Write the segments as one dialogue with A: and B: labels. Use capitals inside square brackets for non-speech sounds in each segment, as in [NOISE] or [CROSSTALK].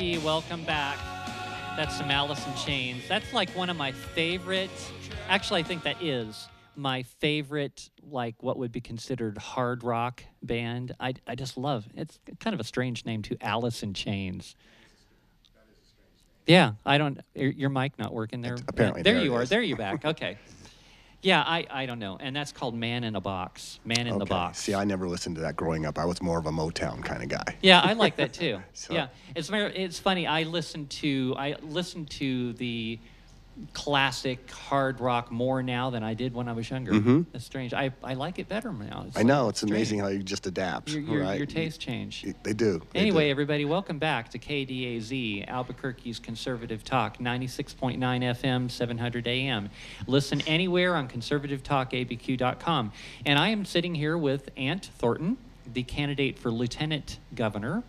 A: Welcome back. That's some Alice in Chains. That's like one of my favorite. Actually, I think that is my favorite, like what would be considered hard rock band. I, I just love. It's kind of a strange name too, Alice in Chains. Yeah, I don't. Your, mic not working there.
B: Apparently
A: there,
B: there
A: you are. There you back. Okay. [LAUGHS] Yeah, I, I don't know, and that's called Man in a Box. Man in the Box.
B: See, I never listened to that growing up. I was more of a Motown kind of guy.
A: Yeah, I like that too. [LAUGHS]
B: So-
A: Yeah, it's it's funny. I listened to I listened to the classic hard rock more now than I did when I was younger.
B: Mhm.
A: It's strange. I, I like it better now. It's
B: I know it's
A: strange.
B: amazing how you just adapt.
A: Your, your,
B: right?
A: your taste change.
B: They do. they
A: Anyway,
B: do.
A: everybody, welcome back to KDAZ, Albuquerque's Conservative Talk, 96.9 FM, 700 AM. Listen anywhere on conservativetalkabq.com. And I am sitting here with Ant Thornton, the candidate for lieutenant governor.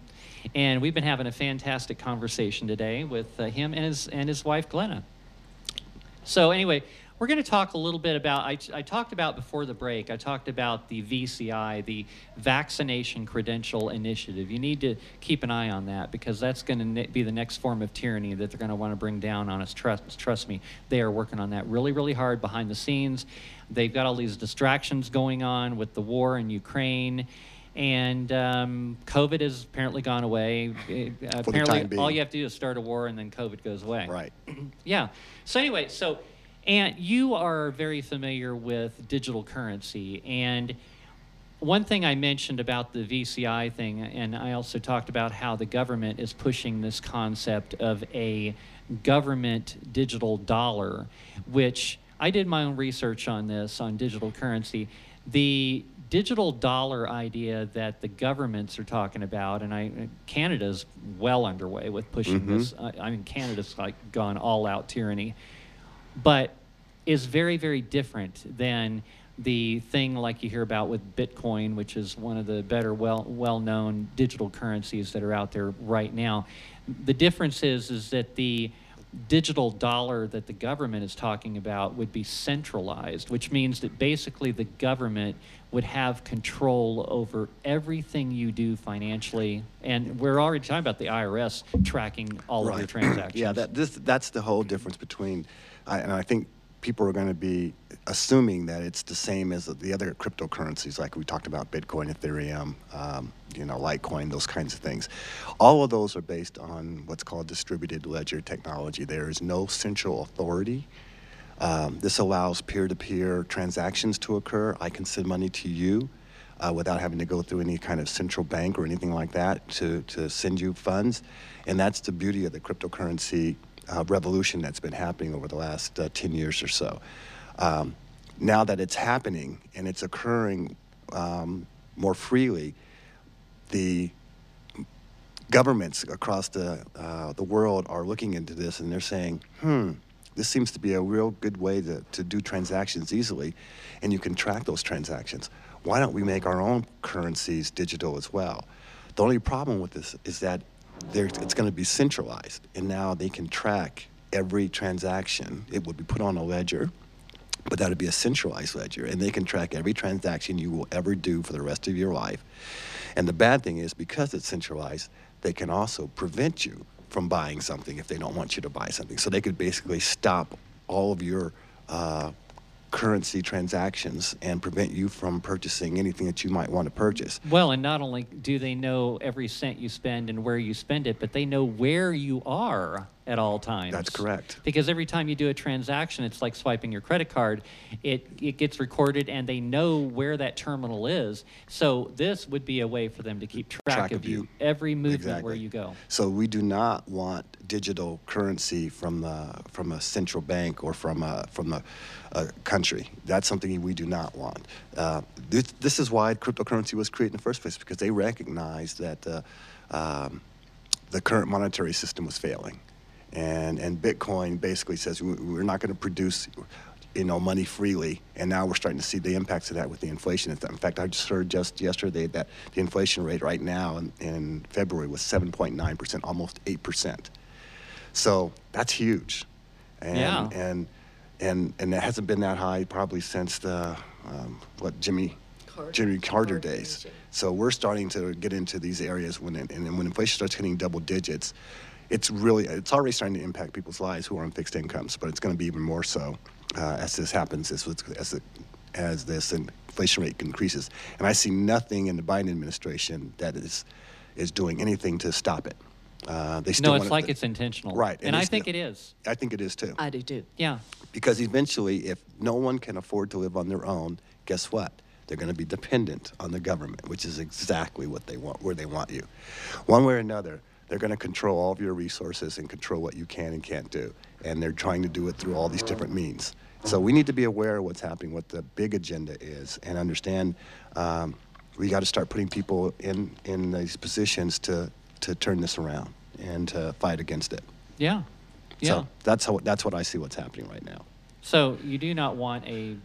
A: And we've been having a fantastic conversation today with uh, him and his, and his wife, Glenna. So anyway, we're going to talk a little bit about. I, I talked about before the break. I talked about the VCI, the Vaccination Credential Initiative. You need to keep an eye on that because that's going to be the next form of tyranny that they're going to want to bring down on us. Trust, trust me, they are working on that really, really hard behind the scenes. They've got all these distractions going on with the war in Ukraine. And um, COVID has apparently gone away. Uh, apparently,
B: time being.
A: all you have to do is start a war, and then COVID goes away.
B: Right. [CLEARS THROAT]
A: Yeah. So anyway, so and you are very familiar with digital currency and one thing I mentioned about the VCI thing, and I also talked about how the government is pushing this concept of a government digital dollar, which I did my own research on this on digital currency. The digital dollar idea that the governments are talking about, and I Canada's well underway with pushing mm-hmm. this. I, I mean, Canada's like gone all out tyranny but is very very different than the thing like you hear about with Bitcoin, which is one of the better well well known digital currencies that are out there right now. The difference is is that the digital dollar that the government is talking about would be centralized, which means that basically the government would have control over everything you do financially. And we're already talking about the IRS tracking all of your [CLEARS THROAT] transactions.
B: yeah, that this that's the whole difference between, I and I think people are going to be assuming that it's the same as the other cryptocurrencies, like we talked about Bitcoin, Ethereum, um, you know, Litecoin, those kinds of things. All of those are based on what's called distributed ledger technology. There is no central authority. Um, this allows peer-to-peer transactions to occur. I can send money to you uh, without having to go through any kind of central bank or anything like that to, to send you funds. And that's the beauty of the cryptocurrency uh, revolution that's been happening over the last uh, 10 years or so. Um, now that it's happening and it's occurring um, more freely, the governments across the, uh, the world are looking into this and they're saying, hmm, this seems to be a real good way to, to do transactions easily, and you can track those transactions. Why don't we make our own currencies digital as well? The only problem with this is that it's going to be centralized, and now they can track every transaction. It would be put on a ledger, but that would be a centralized ledger, and they can track every transaction you will ever do for the rest of your life. And the bad thing is, because it's centralized, they can also prevent you from buying something if they don't want you to buy something. So they could basically stop all of your uh, currency transactions and prevent you from purchasing anything that you might want to purchase.
A: Well, and not only do they know every cent you spend and where you spend it, but they know where you are at all times.
B: That's correct.
A: Because every time you do a transaction, it's like swiping your credit card. It it gets recorded and they know where that terminal is. So this would be a way for them to keep track, of you, every movement where you go.
B: So we do not want digital currency from the, from a central bank or from a, from a, a country. That's something we do not want. Uh, this, this is why cryptocurrency was created in the first place because they recognized that uh, um, the current monetary system was failing, and and Bitcoin basically says we- we're not going to produce. You know, money freely, and now we're starting to see the impacts of that with the inflation. In fact, I just heard just yesterday that the inflation rate right now in, in February was 7.9 percent, almost 8 percent. So that's huge, and
A: Yeah.
B: and and and it hasn't been that high probably since the um, what Jimmy
C: Carter.
B: Jimmy Carter
C: Carter
B: days. So we're starting to get into these areas when, it, and when inflation starts hitting double digits, it's really, it's already starting to impact people's lives who are on fixed incomes, but it's going to be even more so uh, as this happens, as, as, it, as this inflation rate increases. And I see nothing in the Biden administration that is, is doing anything to stop it. Uh, they still
A: No, it's
B: wanna-
A: like it's intentional.
B: Right,
A: And,
B: and
A: I think it is.
B: I think it is too.
C: I do too.
A: Yeah.
B: Because eventually, if no one can afford to live on their own, guess what? They're going to be dependent on the government, which is exactly what they want, where they want you. One way or another, they're going to control all of your resources and control what you can and can't do. And they're trying to do it through all these different means. So we need to be aware of what's happening, what the big agenda is, and understand um, we got to start putting people in, in these positions to, to turn this around and to fight against it.
A: Yeah. Yeah.
B: So that's, how, that's what I see what's happening right now.
A: So you do not want a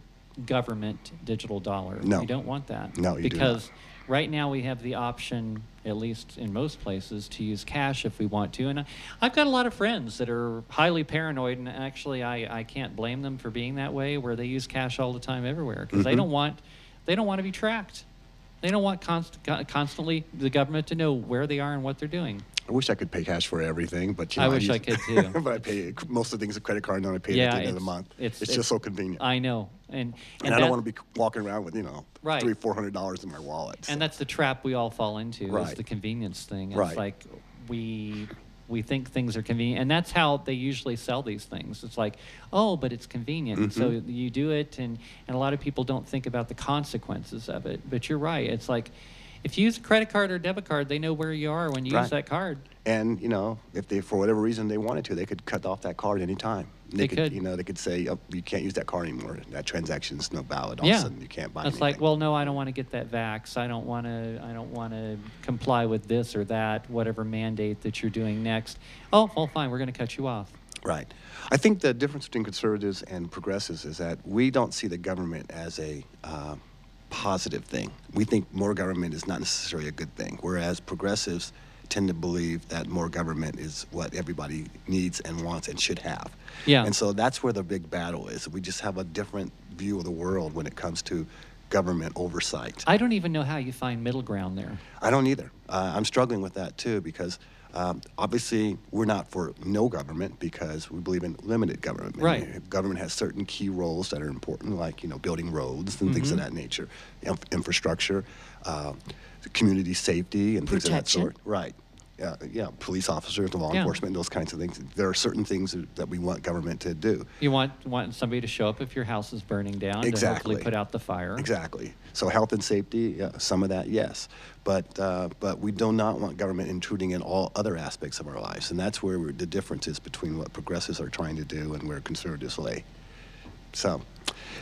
A: government digital dollar.
B: No.
A: You don't want that.
B: No, you do not.
A: because right now we have the option, at least in most places, to use cash if we want to. And I've got a lot of friends that are highly paranoid, and actually I, I can't blame them for being that way, where they use cash all the time everywhere because they
B: Mhm.
A: don't want they don't want to be tracked. They don't want const, constantly the government to know where they are and what they're doing.
B: I wish I could pay cash for everything, but you
A: I
B: know,
A: wish
B: use-
A: I could, [LAUGHS] too.
B: but I pay most of the things with credit card, and then I pay it at the end of the month.
A: it's-
B: It's,
A: it's-
B: just so convenient.
A: I know, and
B: and,
A: and
B: I don't want to be walking around with you know
A: Right.
B: three, four hundred dollars in my wallet. so-
A: And that's the trap we all fall into is the convenience thing. It's
B: Right.
A: like we we think things are convenient, and that's how they usually sell these things. It's like, oh, but it's convenient, so
B: Mhm.
A: you do it, and and a lot of people don't think about the consequences of it. But you're right. It's like if you use a credit card or debit card, they know where you are when you
B: Right.
A: use that card.
B: And you know, if they for whatever reason they wanted to, they could cut off that card anytime.
A: They could.
B: You know, they could say, oh, you can't use that card anymore. That transaction's no valid. All
A: yeah,
B: of a sudden, you can't buy
A: It's
B: anything.
A: like, well, no, I don't want to get that vax. I don't want to. I don't want to comply with this or that, whatever mandate that you're doing next. Oh, well, fine. We're going to cut you off.
B: Right. I think the difference between conservatives and progressives is that we don't see the government as a uh, positive thing. We think more government is not necessarily a good thing, whereas progressives tend to believe that more government is what everybody needs and wants and should have.
A: Yeah.
B: And so that's where the big battle is. We just have a different view of the world when it comes to government oversight.
A: I don't even know how you find middle ground there.
B: I don't either. Uh, I'm struggling with that too because um, obviously we're not for no government because we believe in limited government. And
A: Right.
B: Government has certain key roles that are important, like you know building roads and things of
A: Mhm.
B: that nature, inf- infrastructure, uh, community safety, and things of that sort. Right. Yeah, yeah, police officers, law
A: Yeah.
B: enforcement, those kinds of things. There are certain things that we want government to do.
A: You want want somebody to show up if your house is burning down to
B: Exactly.
A: hopefully put out the fire.
B: Exactly. So health and safety, yeah, some of that, yes, but uh, but we do not want government intruding in all other aspects of our lives, and that's where we're, the difference is between what progressives are trying to do and where conservatives lay. So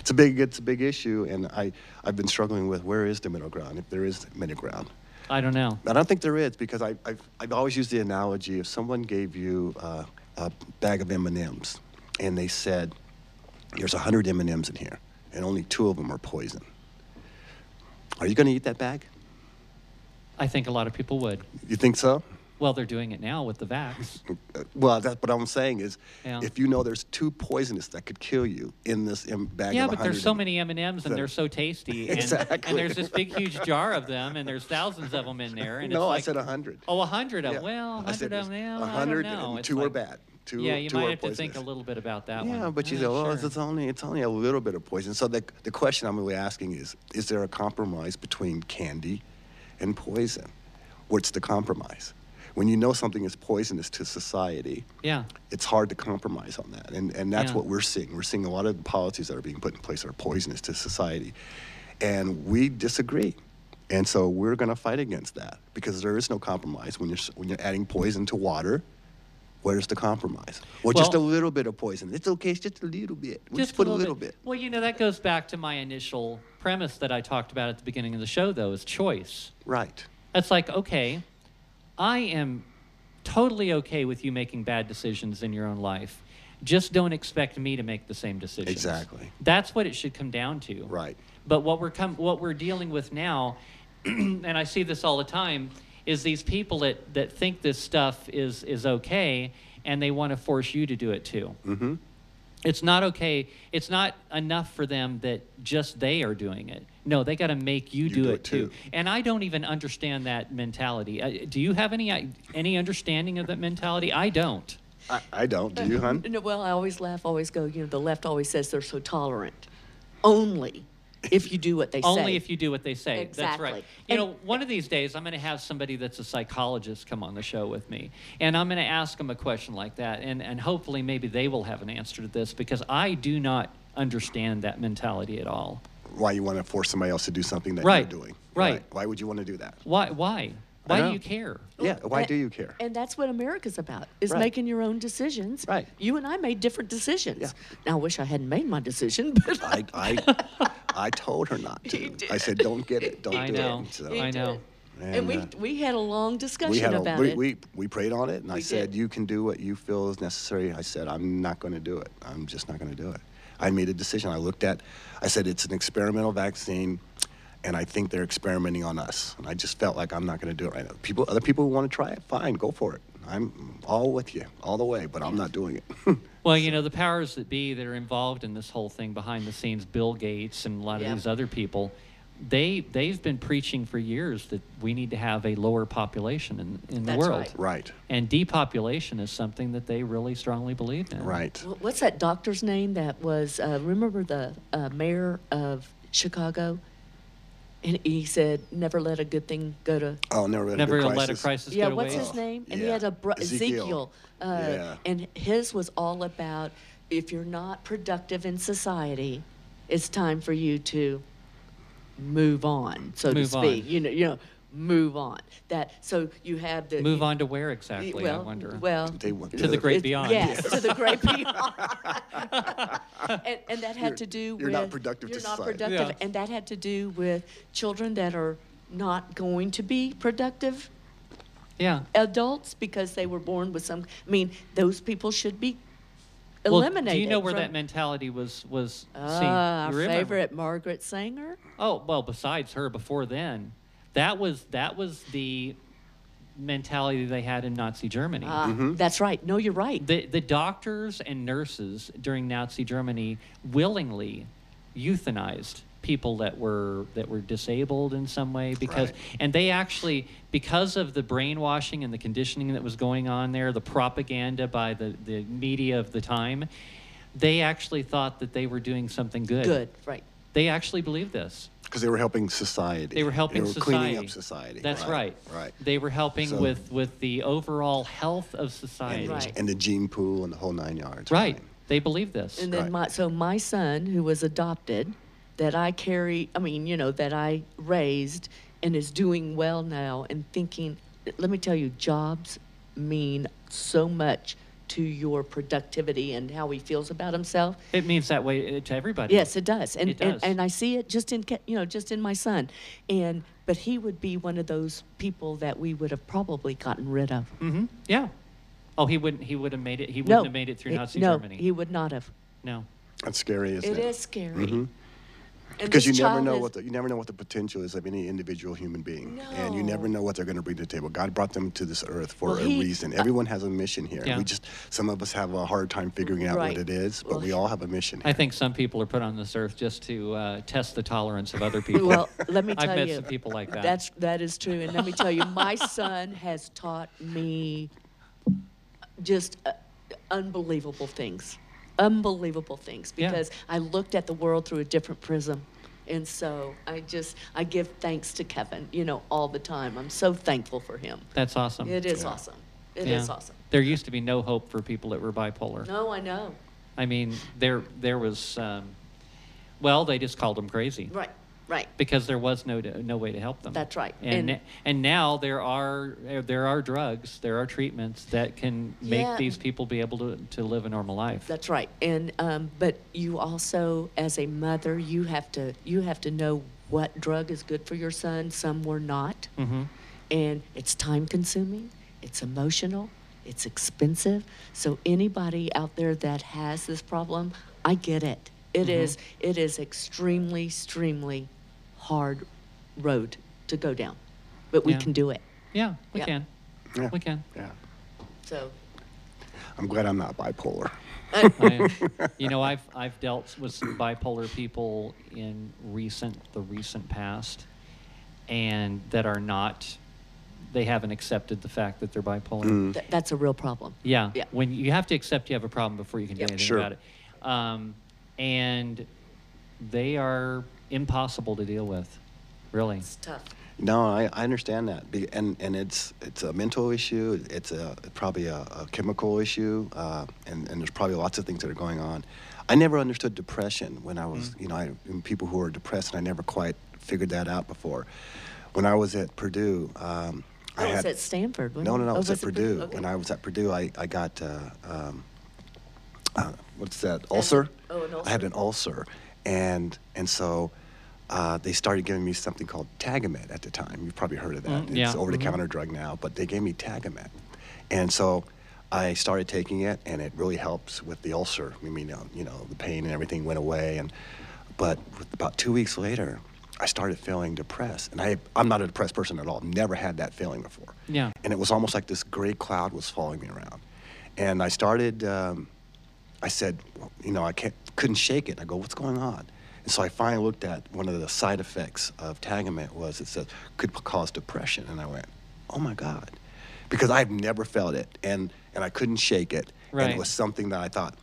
B: it's a big it's a big issue, and I I've been struggling with where is the middle ground if there is middle ground.
A: I don't know.
B: I don't think there is because I, I've, I've always used the analogy if someone gave you uh, a bag of M&Ms and they said, there's 100 M&Ms in here and only two of them are poison. Are you going to eat that bag?
A: I think a lot of people would.
B: You think so?
A: Well, they're doing it now with the vax. [LAUGHS]
B: Well, that's what I'm saying is
A: Yeah.
B: if you know there's two poisonous that could kill you in this M- bag
A: yeah,
B: of
A: but
B: 100
A: there's so many M and M's and they're so [LAUGHS] tasty. And,
B: Exactly.
A: And there's this big, huge jar of them, and there's thousands of them in there. And
B: No,
A: it's
B: I
A: like,
B: said 100.
A: Oh, a hundred of
B: Yeah.
A: well,
B: I said
A: hundred of them.
B: there's
A: Yeah,
B: 100
A: I don't know.
B: and
A: It's
B: two are
A: like-
B: bad. Two,
A: yeah, you
B: two
A: might
B: are
A: have to think a
B: poisonous.
A: little bit about that one.
B: Yeah, but you say, well,
A: sure.
B: it's only it's only a little bit of poison. So the the question I'm really asking is, is there a compromise between candy and poison? What's the compromise? When you know something is poisonous to society,
A: Yeah.
B: it's hard to compromise on that, and and that's
A: Yeah.
B: what we're seeing. We're seeing a lot of the policies that are being put in place are poisonous to society, and we disagree. And so we're going to fight against that because there is no compromise when you're when you're adding poison to water. Where's the compromise? Well, just a little bit of poison. It's okay. It's just a little bit. We'll just,
A: a
B: put a little bit.
A: Well, you know, that goes back to my initial premise that I talked about at the beginning of the show, though, is choice.
B: Right.
A: That's like, okay, I am totally okay with you making bad decisions in your own life. Just don't expect me to make the same decisions.
B: Exactly.
A: That's what it should come down to.
B: Right.
A: But what we're com- what we're dealing with now, [CLEARS THROAT] and I see this all the time, is these people that, that think this stuff is is okay, and they want to force you to do it too.
B: Mm-hmm.
A: It's not okay. It's not enough for them that just they are doing it. No, they got to make you,
B: You
A: do,
B: do
A: it
B: it
A: too.
B: too.
A: And I don't even understand that mentality. Uh, do you have any any understanding of that mentality? I don't.
B: I, I don't. Do you, hun?
C: No, well, I always laugh, always go, you know, the left always says they're so tolerant. Only if you do what they say.
A: Only if you do what they say. That's
C: Exactly.
A: right. You
C: And-
A: know, one of these days, I'm going to have somebody that's a psychologist come on the show with me, and I'm going to ask them a question like that, and, and hopefully maybe they will have an answer to this because I do not understand that mentality at all.
B: Why you want to force somebody else to do something that
A: Right,
B: you're doing?
A: right. right.
B: Why would you want to do that?
A: Why? Why? Why do you care?
B: Yeah. Why
C: And-
B: do you care?
C: And that's what America's about, is
B: Right.
C: making your own decisions.
B: Right.
C: You and I made different decisions.
B: Yeah.
C: Now, I wish I hadn't made my decision, [LAUGHS] but
B: I, I, I told her not [LAUGHS] to. I said, don't get it. Don't
A: I
B: do
A: know.
B: it. So,
C: He
A: I know.
C: And,
B: And,
C: we,
B: uh,
C: we had a long discussion
B: we had a,
C: about
B: we,
C: it.
B: we, we prayed on it, and I
C: We
B: said,
C: did.
B: you can do what you feel is necessary. I said, I'm not going to do it. I'm just not going to do it. I made a decision. I looked at, I said, it's an experimental vaccine, and I think they're experimenting on us. And I just felt like I'm not going to do it right now. People, other people who want to try it, fine, go for it. I'm all with you, all the way, but I'm not doing it. [LAUGHS]
A: Well, you know, the powers that be that are involved in this whole thing behind the scenes, Bill Gates and a lot of
C: Yeah.
A: these other people, they they've been preaching for years that we need to have a lower population in, in the
C: That's
A: world.
C: right.
B: right,
A: And depopulation is something that they really strongly believe in.
B: right.
C: What's that doctor's name that was, uh, remember the uh, mayor of Chicago? And he said, never let a good thing go to.
B: Oh, never let a
A: Never
B: good
A: let a
B: crisis.
A: crisis
C: Yeah,
A: go to
C: what's
A: waste.
C: his name? And he had a bro-
B: Ezekiel.
C: Ezekiel. Uh,
B: Yeah.
C: And his was all about if you're not productive in society, it's time for you to move on, so
A: Move
C: to
A: on.
C: speak. You know, you know, move on. That so you have the
A: Move on to where exactly?
C: Well,
A: I wonder.
C: well,
B: They want
A: To the great
C: it's-
A: beyond.
C: Yes, to the great [LAUGHS] beyond. and, and that had
B: You're-
C: to do
B: you're
C: with
B: not productive
C: You're
B: to
C: not
B: society.
C: productive,
A: Yeah.
C: and that had to do with children that are not going to be productive
A: yeah.
C: adults because they were born with some. I mean, those people should be
A: Well, do you know where
C: from-
A: that mentality was was
C: Ah,
A: seen?
C: our
A: You remember-
C: favorite Margaret Sanger.
A: Oh well, besides her, before then, that was that was the mentality they had in Nazi Germany.
C: Ah,
B: Mm-hmm.
C: That's right. No, you're right.
A: the the doctors and nurses during Nazi Germany willingly euthanized people that were that were disabled in some way because
B: Right.
A: and they actually because of the brainwashing and the conditioning that was going on there the propaganda by the the media of the time they actually thought that they were doing something good
C: Good. Right.
A: they actually believed this
B: Because they were helping society.
A: they were helping
B: They were
A: society.
B: cleaning up society.
A: That's right.
B: Right.
A: They were helping
B: So-
A: with with the overall health of
B: And,
A: society.
C: Right.
B: and the gene pool and the whole nine yards.
A: Right. They believe this.
C: And then
B: Right.
C: my so my son who was adopted, that I carry, I mean, you know, that I raised and is doing well now and thinking, let me tell you, jobs mean so much to your productivity and how he feels about himself.
A: it means that way uh, to everybody.
C: Yes, it does. And,
A: It does.
C: and and I see it just in you know just in my son, and but he would be one of those people that we would have probably gotten rid of.
A: Mm-hmm. Yeah. Oh, he wouldn't. He would have made it. He wouldn't
C: no,
A: have made it through
C: he-
A: Nazi
C: no,
A: Germany.
C: he would not have.
A: no.
B: That's scary, isn't
C: It
B: it?
C: is scary.
B: Mhm.
C: And
B: Because you never know
C: is-
B: what the, you never know what the potential is of any individual human being, and you never know what they're going to bring to the table. God brought them to this earth for
C: Well,
B: a
C: he-
B: reason. Everyone has a mission here.
A: Yeah.
B: We just some of us have a hard time figuring out
C: Right.
B: what it is, but
C: Well,
B: we all have a mission.
A: I think some people are put on this earth just to uh, test the tolerance of other people.
C: Well, [LAUGHS] let me tell you
A: I've met
C: you,
A: some people like that.
C: That's that is true, and let me tell you, my [LAUGHS] son has taught me just uh, unbelievable things, unbelievable things.
A: Yeah.
C: Because I looked at the world through a different prism, and so I just I give thanks to Kevin, you know, all the time. I'm so thankful for him.
A: That's awesome.
C: It is
B: Yeah.
C: awesome. It is
A: Yeah.
C: awesome.
A: There used to be no hope for people that were bipolar.
C: No, I know.
A: I mean, there there was. Um, well, they just called them crazy.
C: Right, right.
A: because there was no no way to help them.
C: That's right.
A: And
C: And-
A: and, now there are there are drugs, there are treatments that can make
C: Yeah.
A: these people be able to, to live a normal life.
C: That's right. And um, but you also, as a mother, you have to you have to know what drug is good for your son. Some were not,
A: hmm
C: and it's time consuming. It's emotional. It's expensive. So anybody out there that has this problem, I get it. It
A: Mm-hmm.
C: is it is extremely extremely hard road to go down, but we
A: Yeah.
C: can do it.
A: Yeah, we
C: Yeah.
A: can.
B: Yeah.
A: We can.
B: Yeah.
C: So
B: I'm glad I'm not bipolar. [LAUGHS]
A: I, you know, I've I've dealt with some bipolar people in recent the recent past, and that are not. They haven't accepted the fact that they're bipolar.
B: Mm.
C: Th- that's a real problem.
A: Yeah.
C: Yeah.
A: When you have to accept you have a problem before you can do
C: Yep.
A: anything
B: Sure.
A: about it. Um, and they are impossible to deal with, really.
C: It's tough.
B: No, I, I understand that, Be- and and it's it's a mental issue. It's a probably a, a chemical issue, uh, and and there's probably lots of things that are going on. I never understood depression when I was, you know, I, people who are depressed, and I never quite figured that out before. When I was at Purdue, um, I
C: Oh, it was
B: had
C: at Stanford,
B: no, no,
C: it?
B: no,
C: Oh,
B: it was at
C: was it
B: Purdue.
C: Purdue?
B: When I was at Purdue, I I got uh, um, uh, what's that ulcer?
C: oh, an ulcer.
B: I had an ulcer, and and so uh, they started giving me something called Tagamet at the time. You've probably heard of that.
A: Mm,
B: it's over-the-counter drug now, but they gave me Tagamet, and so I started taking it, and it really helps with the ulcer. I mean, you know, you know, the pain and everything went away, and but about two weeks later. I started feeling depressed, and I, I'm not a depressed person at all. Never had that feeling before
A: Yeah.
B: and it was almost like this gray cloud was following me around. And I started, um, I said, well, you know, I can't, couldn't shake it. I go, what's going on? And so I finally looked at one of the side effects of Tagamet was it said could cause depression, and I went, oh my God, because I've never felt it, and and I couldn't shake it,
A: right.
B: and it was something that I thought,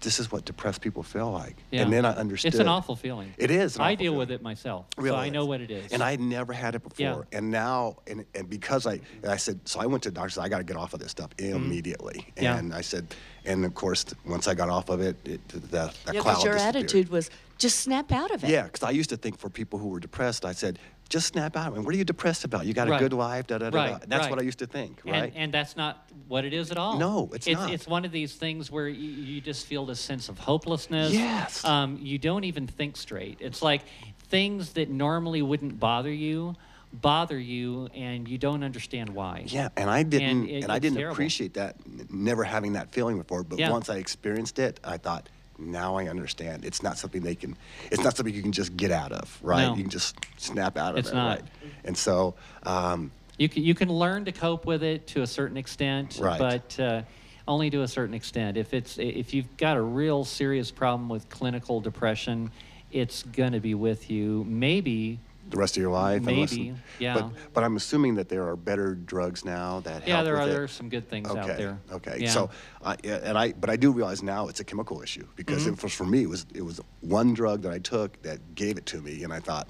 B: this is what depressed people feel like,
A: Yeah.
B: and then I understood.
A: It's an awful feeling.
B: It is.
A: I deal with it myself,
B: Really
A: so I know what it is.
B: And I'd never had it before, Yeah. And now, and, and because I, and I said, so I went to the doctor, said, I got to get off of this stuff immediately.
A: Mm-hmm. Yeah.
B: And I said, and of course, once I got off of it, it the, the
C: Yeah,
B: cloud
C: your attitude was just snap out of it.
B: Yeah, because I used to think for people who were depressed, I said, just snap out of it. What are you depressed about? You got
A: Right.
B: a good life, da da da.
A: Right,
B: da. That's
A: right.
B: what I used to think,
A: and,
B: right?
A: and that's not what it is at all.
B: No, it's
A: it's,
B: not.
A: It's one of these things where you, you just feel this sense of hopelessness.
B: Yes.
A: Um, you don't even think straight. It's like things that normally wouldn't bother you bother you, and you don't understand why.
B: Yeah, and I didn't,
A: it-
B: and, I didn't
A: terrible.
B: appreciate that, never having that feeling before. But
A: Yeah.
B: once I experienced it, I thought, now I understand. It's not something they can, it's not something you can just get out of, right?
A: No.
B: You can just snap out of
A: It's
B: it,
A: not.
B: right? And so, um,
A: You can, you can learn to cope with it to a certain extent,
B: Right.
A: but uh, only to a certain extent. If it's if you've got a real serious problem with clinical depression, it's going to be with you maybe
B: the rest of your life. unless-
A: Maybe, yeah.
B: But, but I'm assuming that there are better drugs now that help
A: Yeah, there
B: with
A: are there are some good things
B: okay.
A: out there.
B: Okay.
A: Yeah.
B: So, I yeah, and I, but I do realize now it's a chemical issue because
A: Mm-hmm.
B: it was for me. It was it was one drug that I took that gave it to me, and I thought,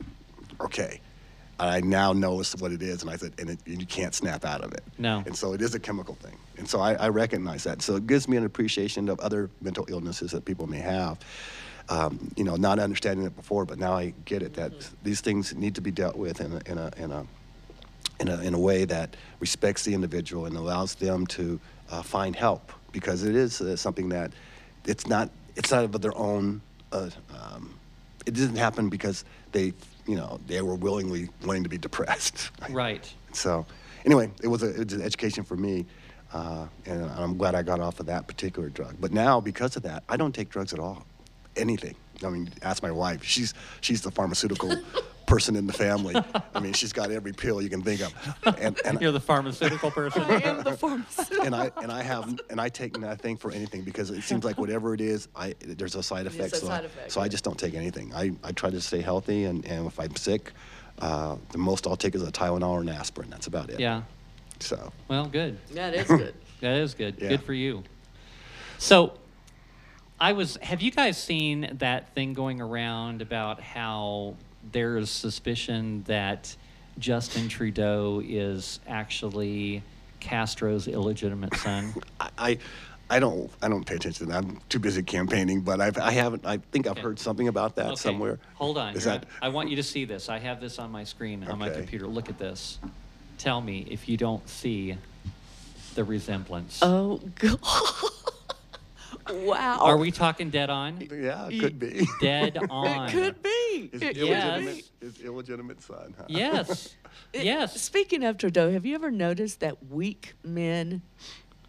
B: okay. I now know what it is, and I said, and it, you can't snap out of it.
A: No.
B: And so it is a chemical thing, and so I, I recognize that. So it gives me an appreciation of other mental illnesses that people may have. Um, you know, not understanding it before, but now I get it that these things need to be dealt with in a, in a, in a in a, in a way that respects the individual and allows them to uh, find help because it is uh, something that it's not it's not of their own uh, um, it didn't happen because they you know they were willingly wanting to be depressed. [LAUGHS]
A: Right.
B: so anyway it was, a, it was an education for me uh, and i'm glad i got off of that particular drug. But now because of that i don't take drugs at all anything i mean ask my wife she's she's the pharmaceutical [LAUGHS] person in the family i mean she's got every pill you can think of and, and
A: You're the pharmaceutical person.
C: I am the pharmacist.
B: and I [LAUGHS] and I have and I take nothing for anything because it seems like whatever it is, I there's a side effect.
C: a
B: so
C: side
B: I,
C: effect,
B: so I just don't take anything. I, I try to stay healthy, and, and if I'm sick, uh, the most I'll take is a Tylenol or an aspirin. That's about it.
A: yeah.
B: So
A: Well, good.
C: That is good. [LAUGHS]
A: That is good.
B: Yeah.
A: Good for you. So, I was. Have you guys seen that thing going around about how there is suspicion that Justin Trudeau is actually Castro's illegitimate son? [LAUGHS]
B: I, I I don't I don't pay attention. to that. I'm too busy campaigning, but I've I haven't I think I've
A: Okay.
B: heard something about that
A: Okay,
B: somewhere.
A: Hold on.
B: Is that
A: I I want you to see this. I have this on my screen on my computer. Look at this. Tell me if you don't see the resemblance.
C: Oh, God. [LAUGHS] wow.
A: Are we talking dead on?
B: yeah, it could be. [LAUGHS]
A: Dead on.
C: It could be.
B: His
C: It
B: illegitimate,
C: be.
B: his illegitimate son. Huh?
A: Yes. [LAUGHS]
C: It-
A: yes.
C: Speaking of Trudeau, have you ever noticed that weak men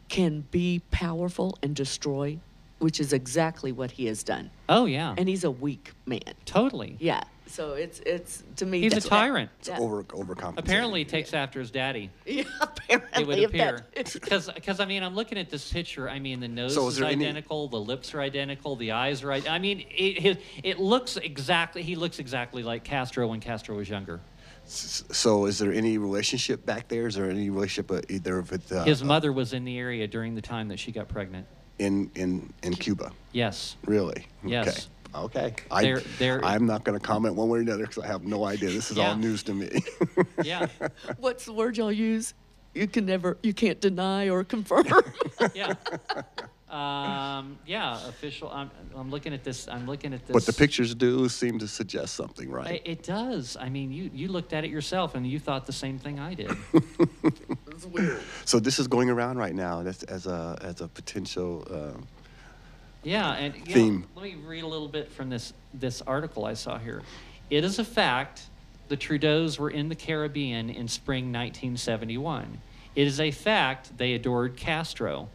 C: can be powerful and destroy, which is exactly what he has done.
A: Oh yeah.
C: And he's a weak man.
A: totally.
C: Yeah. So it's it's to me.
A: He's a
C: that's-
A: tyrant.
B: It's
C: that-
B: over overcompensating.
A: Apparently, he takes after his daddy. [LAUGHS]
C: Yeah, apparently.
A: It would
C: if that-
A: appear because I mean I'm looking at this picture. I mean the nose
B: So
A: is,
B: is there any-
A: identical, the lips are identical, the eyes are. id- I mean it, his, it looks exactly. He looks exactly like Castro when Castro was younger.
B: So, is there any relationship back there? Is there any relationship uh, either with uh,
A: His
B: uh,
A: mother was in the area during the time that she got pregnant.
B: in in in Cuba?
A: Yes.
B: Really?
A: Yes.
B: Okay. Okay. I,
A: They're- they're-
B: I'm not going to comment one way or another because I have no idea. This is
A: Yeah.
B: all news to me. [LAUGHS]
A: Yeah. [LAUGHS]
C: What's the word y'all use? You can never, you can't deny or confirm. [LAUGHS]
A: yeah. Um, yeah. Official. I'm, I'm looking at this. I'm looking at this.
B: but the pictures do seem to suggest something,
A: I-
B: right?
A: It does. I mean, you you looked at it yourself and you thought the same thing I did.
C: it's weird.
B: So this is going around right now. That's as a as a potential. Uh,
A: Yeah, and you know, let me read a little bit from this this article I saw here. It is a fact the Trudeaus were in the Caribbean in spring 1971. It is a fact they adored Castro.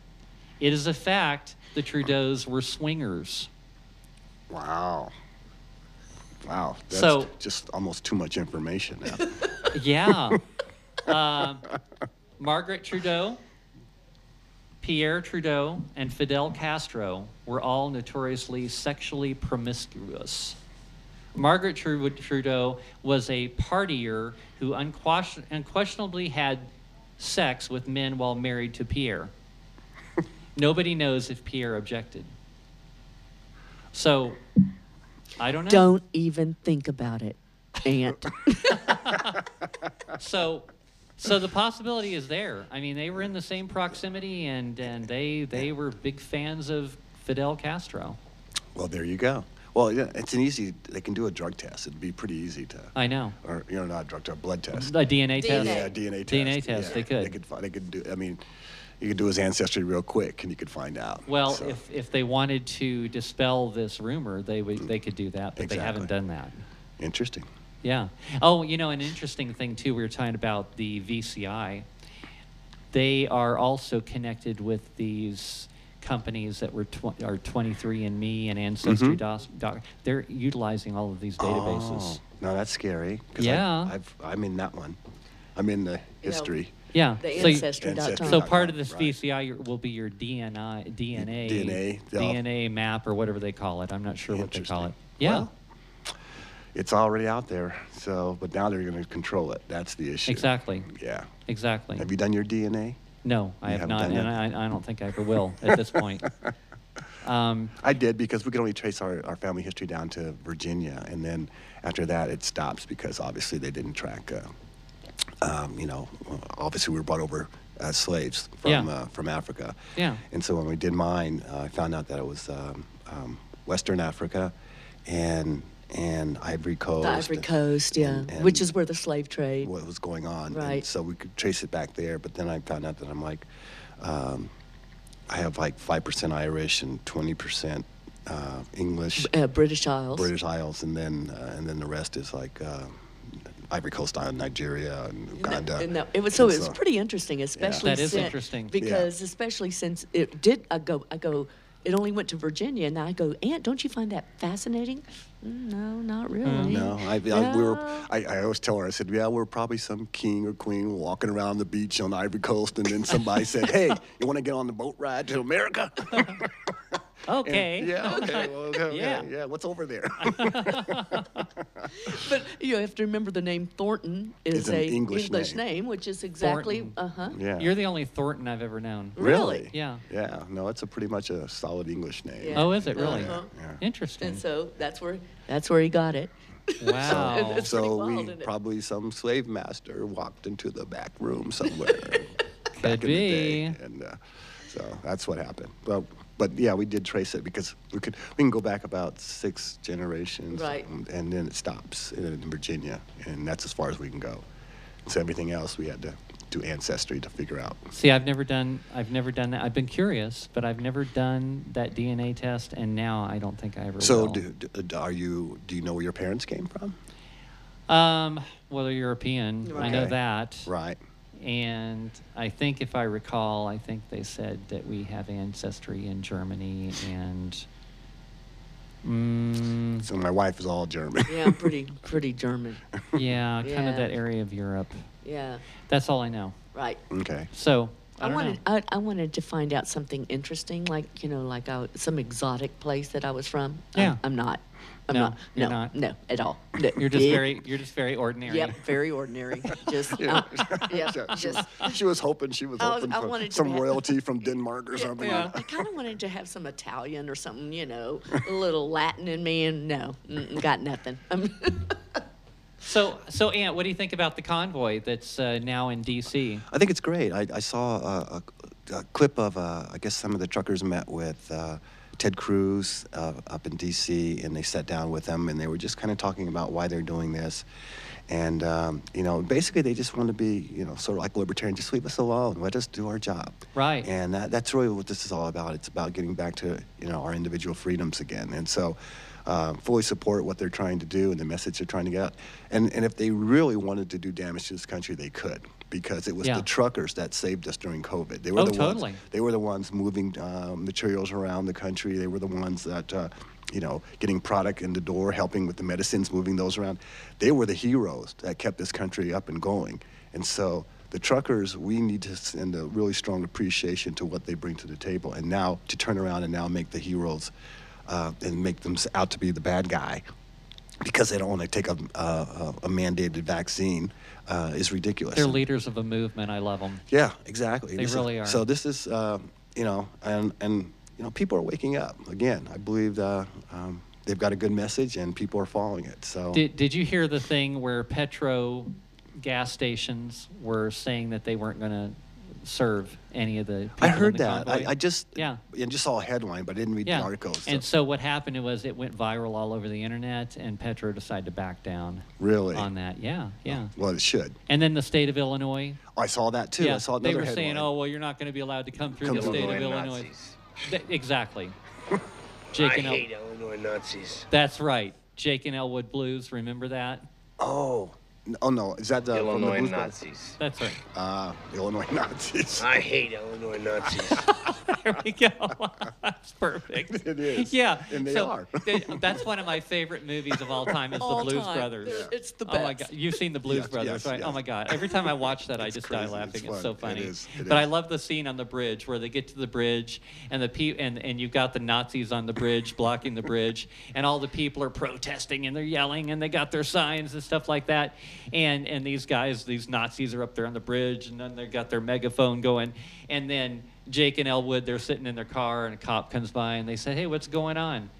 A: It is a fact the Trudeaus were swingers.
B: wow. Wow. That's
A: So-
B: just almost too much information now. [LAUGHS]
A: Yeah. Um Margaret Trudeau, Pierre Trudeau, and Fidel Castro were all notoriously sexually promiscuous. Margaret Trudeau was a partier who unquestionably had sex with men while married to Pierre. Nobody knows if Pierre objected. So, I don't know.
C: Don't even think about it, Ant. [LAUGHS]
A: So, so the possibility is there. I mean, they were in the same proximity, and and they they were big fans of Fidel Castro.
B: well, there you go. Well, yeah, it's an easy. They can do a drug test. It'd be pretty easy to,
A: I know.
B: or you know, not a drug test, a blood test.
A: A DNA, test.
B: Yeah, DNA test.
A: DNA test.
B: Yeah,
A: They could.
B: They could. fi- They could do. I mean, you could do his ancestry real quick, and you could find out.
A: Well,
B: So,
A: if if they wanted to dispel this rumor, they would they could do that, but they haven't done that.
B: interesting.
A: Yeah. Oh, you know, an interesting thing too. We were talking about the VCI. They are also connected with these companies that were tw- are 23andMe and Ancestry.
B: Mhm.
A: Doc- they're utilizing all of these databases.
B: Oh, no, that's scary.
A: Yeah.
B: I, I've, I'm in that one. I'm in the history.
A: Yeah.
C: The
A: so, you-
C: ancestry.com.
B: Ancestry.
A: so part of this
B: right.
A: VCI will be your DNA, DNA,
B: DNA.
A: DNA map or whatever they call it. I'm not sure what they call it. Yeah.
B: Well, It's already out there. So, but now they're going to control it. That's the issue.
A: exactly.
B: Yeah.
A: Exactly.
B: Have you done your DNA?
A: no, I
B: You
A: have not, and? I, I don't think I ever will at this point. [LAUGHS] Um,
B: I did because we could only trace our, our family history down to Virginia, and then after that it stops because obviously they didn't track. Uh, um, you know, obviously we were brought over as slaves from
A: Yeah.
B: uh, from Africa.
A: Yeah.
B: And so when we did mine, uh, I found out that it was um, um, Western Africa, and and Ivory Coast.
C: The Ivory Coast, yeah,
B: and- and
C: which is where the slave trade.
B: what was going on. and
C: Right.
B: so we could trace it back there, but then I found out that I'm like, um, I have like five percent Irish and twenty percent uh, English,
C: Uh, British Isles.
B: British Isles, and then uh, and then the rest is like uh, Ivory Coast Island, Nigeria, and
C: And
B: Uganda.
C: No, that- it was so
B: And
C: it was pretty interesting, especially
A: That is
C: sin-
A: interesting.
C: because especially since it did. I go, I go. It only went to Virginia, and I go, Ant, don't you find that fascinating? "Mm, No, not really.
B: No, I, I, we were. I, I always tell her. I said, "Yeah, we're probably some king or queen walking around the beach on the Ivory Coast, and then somebody said, "Hey, you want to get on the boat ride to America?" [LAUGHS] And-
A: okay.
B: yeah. Okay. [LAUGHS] Well, okay,
A: Yeah.
B: yeah. Yeah. What's over there? [LAUGHS] [LAUGHS]
C: But you have to remember the name Thornton is
B: It's an
C: a
B: English name.
C: name, which is exactly uh huh.
B: yeah.
A: You're the only Thornton I've ever known.
C: Really?
A: Yeah.
B: Yeah. No, it's a pretty much a solid English name.
C: Yeah.
A: Oh, is it really?
C: Uh-huh.
B: Yeah.
A: Interesting.
C: And so that's where that's where he got it.
A: wow.
C: It's pretty
B: so
C: wild,
B: we probably some slave master walked into the back room somewhere back
A: Could
B: in the day, and uh, so that's what happened. But but yeah, we did trace it because we could we can go back about six generations,
C: Right.
B: And, and then it stops in, in Virginia, and that's as far as we can go. So everything else we had to do ancestry to figure out.
A: See, I've never done. I've never done that. I've been curious, but I've never done that DNA test, and now I don't think I ever
B: So
A: will.
B: do, do, are you? Do you know where your parents came from?
A: Um, well, they're European. I know that.
B: Right.
A: And I think, if I recall, I think they said that we have ancestry in Germany and Mm,
B: So my wife is all German.
C: Yeah, I'm pretty [LAUGHS] pretty German.
A: yeah, kind
C: Yeah.
A: of that area of Europe.
C: Yeah,
A: That's all I know.
C: right.
B: okay.
A: So I,
C: I,
A: don't
C: wanted
A: know.
C: I, I wanted to find out something interesting, like you know, like I, some exotic place that I was from. I'm-
A: Yeah.
C: I'm, not. I'm
A: No,
C: not.
A: you're
C: no,
A: not.
C: no, at all. No.
A: You're just
C: Yeah.
A: very you're just very ordinary.
C: Yep, very ordinary. [LAUGHS] Just, uh, [LAUGHS] yeah,
B: Yeah, she,
C: just.
B: was, she was hoping she was
C: I was-
B: hoping
C: I
B: for
C: wanted to
B: some
C: have-
B: royalty from [LAUGHS] Denmark or something.
A: Yeah.
C: I kind of wanted to have some Italian or something, you know, a little Latin in me, and no, mm, got nothing. Um,
A: So so Ant, what do you think about the convoy that's uh, now in D.C.?
B: I think it's great. I, I saw a, a, a clip of, uh, I guess some of the truckers met with uh, Ted Cruz uh, up in D.C. and they sat down with them and they were just kind of talking about why they're doing this. And, um, you know, basically they just want to be, you know, sort of like libertarian, just leave us alone, let us do our job.
A: Right.
B: And that, that's really what this is all about. It's about getting back to, you know, our individual freedoms again. And so, uh, fully support what they're trying to do and the message they're trying to get out. And, and if they really wanted to do damage to this country, they could, because it was
A: Yeah.
B: the truckers that saved us during COVID. They were
A: Oh,
B: the
A: totally.
B: ones. They were the ones moving uh, materials around the country. They were the ones that, uh, you know, getting product in the door, helping with the medicines, moving those around. They were the heroes that kept this country up and going. And so the truckers, we need to send a really strong appreciation to what they bring to the table. And now to turn around and now make the heroes uh, and make them out to be the bad guy because they don't want to take a, a, a mandated vaccine uh, is ridiculous.
A: They're leaders of a movement. I love them.
B: Yeah, exactly.
A: They
B: This is-
A: really are.
B: So this is, uh, you know, and and you know, people are waking up again. I believe uh, um, they've got a good message, and people are following it. So
A: Did Did you hear the thing where Petro gas stations were saying that they weren't going to serve any of the?
B: I
A: people in
B: heard
A: the
B: that. I,
A: convoy?
B: I just
A: Yeah.
B: and just saw a headline, but I didn't read
A: Yeah.
B: the article. So.
A: And so what happened was it went viral all over the internet, and Petro decided to back down
B: really,
A: on that. Yeah, yeah.
B: Oh, well, it should.
A: And then the state of Illinois.
B: I saw that too.
A: yeah,
B: I saw
A: they were
B: headline.
A: saying, "Oh, well, you're not going to be allowed to come through
B: Come
A: the
B: through
A: state of
D: Illinois
A: Illinois."
D: Nazis.
A: Th- exactly. [LAUGHS] Jake
D: I
A: and El-
D: hate Illinois Nazis.
A: That's right. Jake and Elwood Blues. Remember that?
B: Oh, n- oh no, is that the from the
D: Illinois Nazis.
A: That's right.
B: Ah, Illinois [LAUGHS] Nazis.
D: I hate Illinois Nazis. [LAUGHS]
A: there we go. [LAUGHS] That's perfect. [LAUGHS]
B: It is.
A: Yeah.
B: And they
A: so
B: are.
A: they- that's one of my favorite movies of all time is
C: All
A: the Blues
C: time.
A: Brothers.
C: They're- it's the best.
A: Oh my. God. You've seen the Blues
B: Yes,
A: Brothers,
B: yes,
A: right?
B: Oh yes.
A: Oh my God. Every time I watch that, [LAUGHS] I
B: It's
A: just die laughing.
B: It's
A: It's, so funny.
B: is. It
A: but I love the scene on the bridge where they get to the bridge and the pe- and, and you've got the Nazis on the bridge blocking the bridge and all the people are protesting and they're yelling and they got their signs and stuff like that. And and these guys, these Nazis are up there on the bridge and then they've got their megaphone going. And then Jake and Elwood, they're sitting in their car and a cop comes by and they say, Hey, what's going on?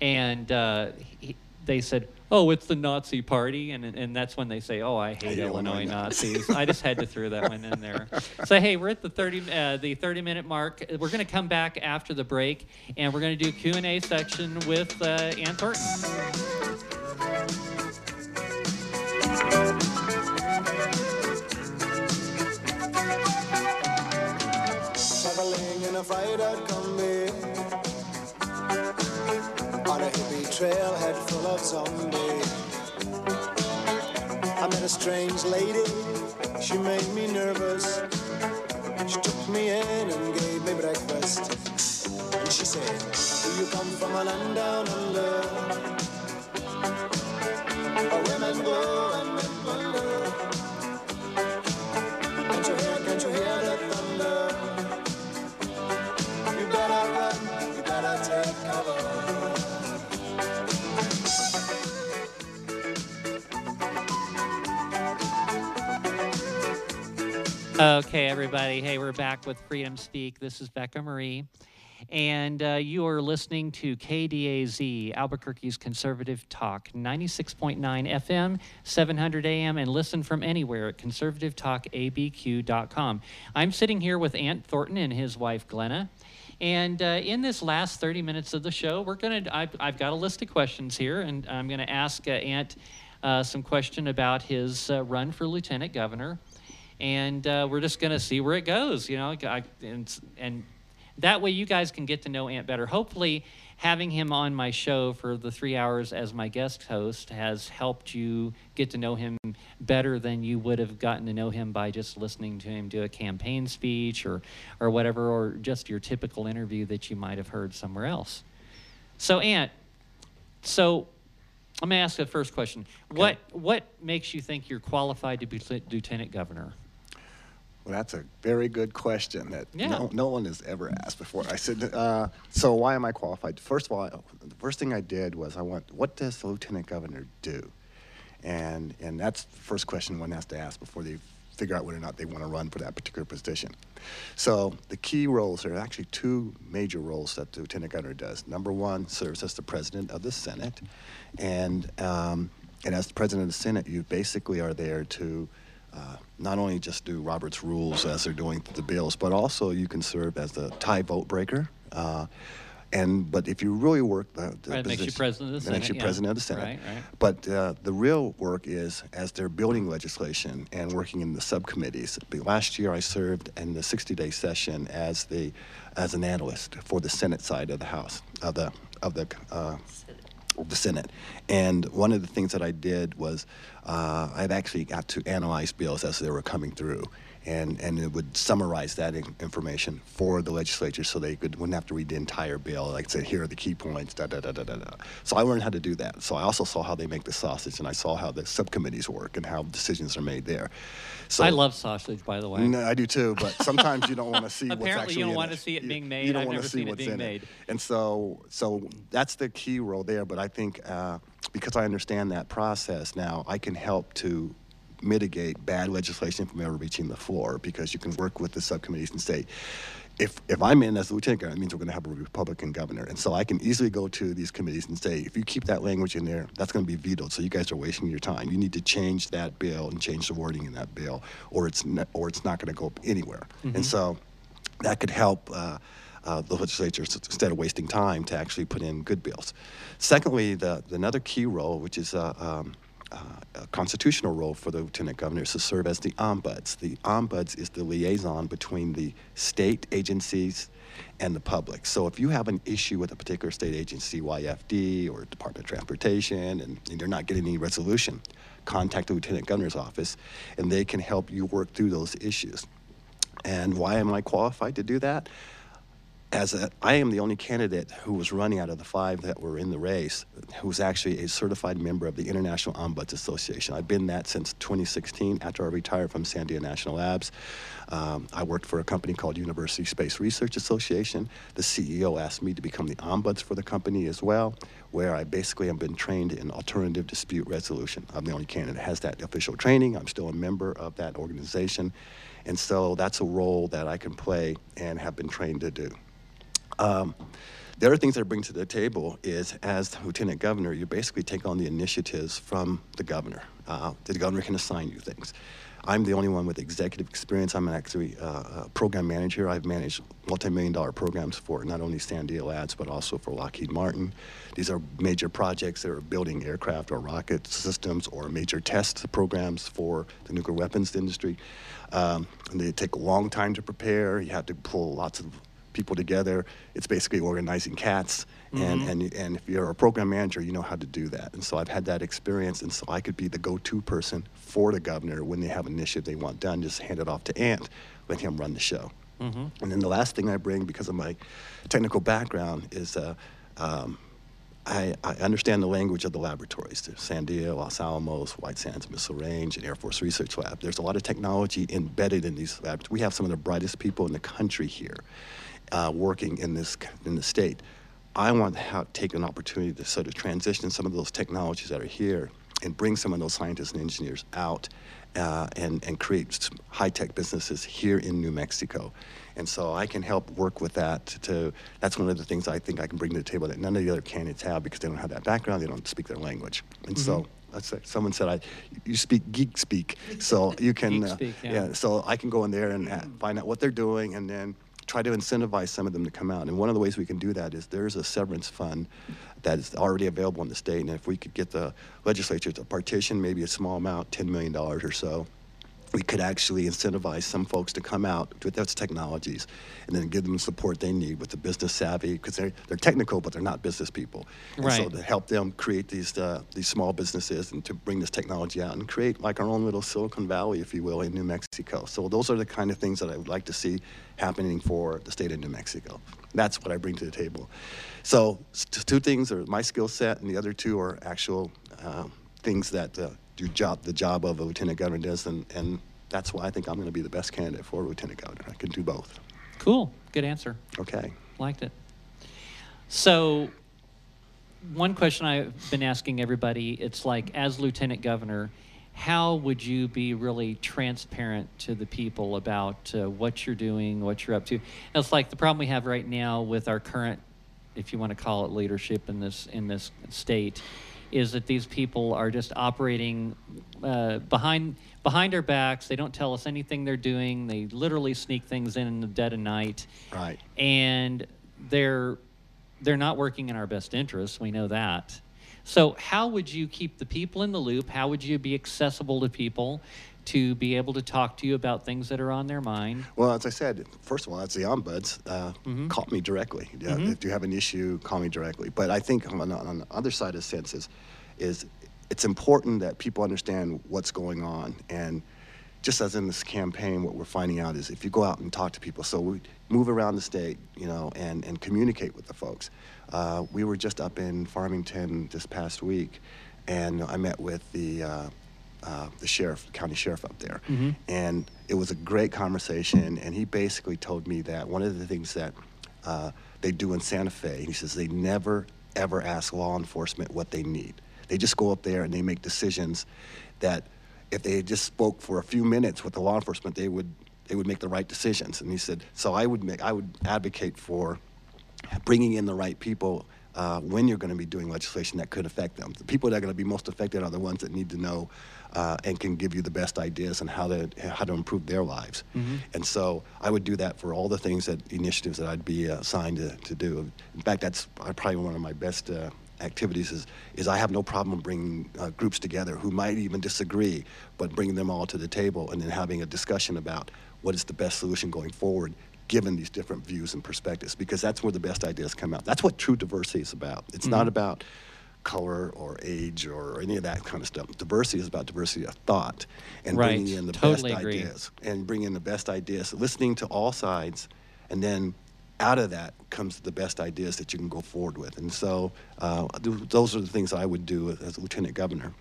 A: And uh, he, they said, "Oh, it's the Nazi party," and and that's when they say, "Oh, I hate,
B: hate
A: Illinois,
B: Illinois
A: Nazis." I just had to throw that one in there. So hey, we're at the thirty uh, the thirty minute mark. We're going to come back after the break, and we're going to do Q and A section with uh, Ant Thornton.
E: Traveling in a fried out combi On a hippie trailhead full of zombies. I met a strange lady, she made me nervous. She took me in and gave me breakfast. And she said, do you come from a land down under? Where women go and men wonder. Can't you hear, can't you hear
A: Okay, everybody. Hey, we're back with Freedom Speak. This is Becca Marie. And uh, you are listening to KDAZ, Albuquerque's Conservative Talk, 96.9 FM, 700 AM, and listen from anywhere at conservativetalkabq.com. I'm sitting here with Ant Thornton and his wife, Glenna. And uh, in this last 30 minutes of the show, we're going to, I've, got a list of questions here, and I'm going to ask uh, Ant uh, some question about his uh, run for lieutenant governor and uh, we're just going to see where it goes. You know, I, and, and that way you guys can get to know Ant better. Hopefully, having him on my show for the three hours as my guest host has helped you get to know him better than you would have gotten to know him by just listening to him do a campaign speech or, or whatever, or just your typical interview that you might have heard somewhere else. So, Ant, So, I'm gonna ask the first question. What what makes you think you're qualified to be lieutenant governor?
B: Well, that's a very good question that
A: Yeah.
B: no, no one has ever asked before. I said, uh, so why am I qualified? First of all, I, the first thing I did was I went, what does the lieutenant governor do? And, and that's the first question one has to ask before they figure out whether or not they want to run for that particular position. So the key roles there are actually two major roles that the lieutenant governor does. Number one, serves as the president of the Senate, and um, and as the president of the Senate, you basically are there to uh, not only just do Robert's rules as they're doing the bills, but also you can serve as the tie vote breaker. Uh, and but if you really work the, the
A: Right, it makes you
B: position-
A: president of the
B: it makes
A: Senate,
B: you
A: yeah.
B: president of the Senate.
A: Right, right.
B: But uh, the real work is as they're building legislation and working in the subcommittees. Last year, I served in the 60-day session as the as an analyst for the Senate side of the House of the of the uh, the Senate. And one of the things that I did was uh, I've actually got to analyze bills as they were coming through. And, and it would summarize that in- information for the legislature so they could, wouldn't have to read the entire bill. Like say, here are the key points, da da da da da da. So I learned how to do that. So I also saw how they make the sausage, and I saw how the subcommittees work and how decisions are made there. So
A: I love sausage, by the way.
B: no, I do too, but sometimes you don't want to see [LAUGHS] what's
A: Apparently
B: actually
A: you don't want to see it
B: You-
A: being
B: You
A: made.
B: don't
A: I've
B: want
A: never
B: to see
A: seen it
B: what's
A: being
B: in
A: made.
B: it. And so, so that's the key role there. But I think uh, because I understand that process now, I can help to mitigate bad legislation from ever reaching the floor because you can work with the subcommittees and say, if, if I'm in as a lieutenant governor, it means we're going to have a Republican governor. And so I can easily go to these committees and say, if you keep that language in there, that's going to be vetoed. So you guys are wasting your time. You need to change that bill and change the wording in that bill, or it's not, or it's not going to go anywhere. And so that could help uh, uh, the legislature instead of wasting time to actually put in good bills. Secondly, the, the another key role, which is uh, um, uh, a constitutional role for the lieutenant governor, is to serve as the ombuds. The ombuds is the liaison between the state agencies and the public. So if you have an issue with a particular state agency, YFD or Department of Transportation, and, and you're not getting any resolution, contact the lieutenant governor's office, and they can help you work through those issues. And why am I qualified to do that? As a, I am the only candidate who was running out of the five that were in the race who was actually a certified member of the International Ombuds Association. I've been that since 2016 after I retired from Sandia National Labs. Um, I worked for a company called University Space Research Association. The CEO asked me to become the ombuds for the company as well, where I basically have been trained in alternative dispute resolution. I'm the only candidate that has that official training. I'm still a member of that organization. And so that's a role that I can play and have been trained to do. Um, the other things that I bring to the table is, as lieutenant governor, you basically take on the initiatives from the governor. Uh, the governor can assign you things. I'm the only one with executive experience. I'm an actually uh, a program manager. I've managed multi-million dollar programs for not only Sandia Labs, but also for Lockheed Martin. These are major projects that are building aircraft or rocket systems or major test programs for the nuclear weapons industry. Um, they take a long time to prepare. You have to pull lots of people together. It's basically organizing cats. And, and, and if you're a program manager, you know how to do that. And so I've had that experience. And so I could be the go to person for the governor when they have an initiative they want done, just hand it off to Ant, let him run the show. And then the last thing I bring, because of my technical background, is uh, um, I, I understand the language of the laboratories. There's Sandia, Los Alamos, White Sands Missile Range, and Air Force Research Lab. There's a lot of technology embedded in these labs. We have some of the brightest people in the country here uh, working in this in the state. I want to have, take an opportunity to sort of transition some of those technologies that are here and bring some of those scientists and engineers out uh, and, and create high tech businesses here in New Mexico. And so I can help work with that. To that's one of the things I think I can bring to the table that none of the other candidates have because they don't have that background. They don't speak their language. And so that's it. someone said I, you speak geek speak, so you can uh,
A: speak, yeah.
B: So I can go in there and uh, find out what they're doing and then try to incentivize some of them to come out. And one of the ways we can do that is there's a severance fund that is already available in the state. And if we could get the legislature to partition maybe a small amount, $10 million or so, we could actually incentivize some folks to come out with those technologies and then give them the support they need with the business savvy because they're, they're technical but they're not business people. And so to help them create these uh, these small businesses and to bring this technology out and create like our own little silicon valley if you will in new mexico. So those are the kind of things that i would like to see happening for the state of new mexico. That's what i bring to the table. So two things are my skill set and the other two are actual um, things that uh, do job the job of a lieutenant governor does, and, and that's why I think I'm going to be the best candidate for lieutenant governor. I can do both.
A: Cool. Good answer.
B: Okay.
A: Liked it. So, one question I've been asking everybody it's like, as lieutenant governor, how would you be really transparent to the people about uh, what you're doing, what you're up to? It's like the problem we have right now with our current, if you want to call it leadership in this in this state, is that these people are just operating uh, behind behind our backs. They don't tell us anything they're doing. They literally sneak things in in the dead of night
B: Right.
A: and they're they're not working in our best interests. We know that. So, how would you keep the people in the loop? How would you be accessible to people to be able to talk to you about things that are on their mind?
B: Well, as I said, first of all, that's the ombuds. Uh, Call me directly. Yeah, If you have an issue, call me directly. But I think on, on the other side of the sense is, is it's important that people understand what's going on. And just as in this campaign, what we're finding out is if you go out and talk to people, so we move around the state, you know, and, and communicate with the folks. Uh, we were just up in Farmington this past week, and I met with the uh, uh, the sheriff, county sheriff up there, and it was a great conversation. And he basically told me that one of the things that uh, they do in Santa Fe, he says they never ever ask law enforcement what they need. They just go up there and they make decisions that if they just spoke for a few minutes with the law enforcement, they would they would make the right decisions. And he said, so I would make I would advocate for bringing in the right people uh, when you're going to be doing legislation that could affect them. The people that are going to be most affected are the ones that need to know uh, and can give you the best ideas on how to how to improve their lives. And so I would do that for all the things that initiatives that I'd be uh, assigned to, to do. In fact, that's probably one of my best. Uh, activities is, is I have no problem bringing uh, groups together who might even disagree, but bringing them all to the table and then having a discussion about what is the best solution going forward given these different views and perspectives because that's where the best ideas come out. That's what true diversity is about. It's not about color or age or any of that kind of stuff. Diversity is about diversity of thought and
A: Right.
B: bringing in the
A: Totally
B: best
A: agree.
B: ideas and bringing in the best ideas, listening to all sides, and then out of that comes the best ideas that you can go forward with. And so uh, th- those are the things I would do as lieutenant governor.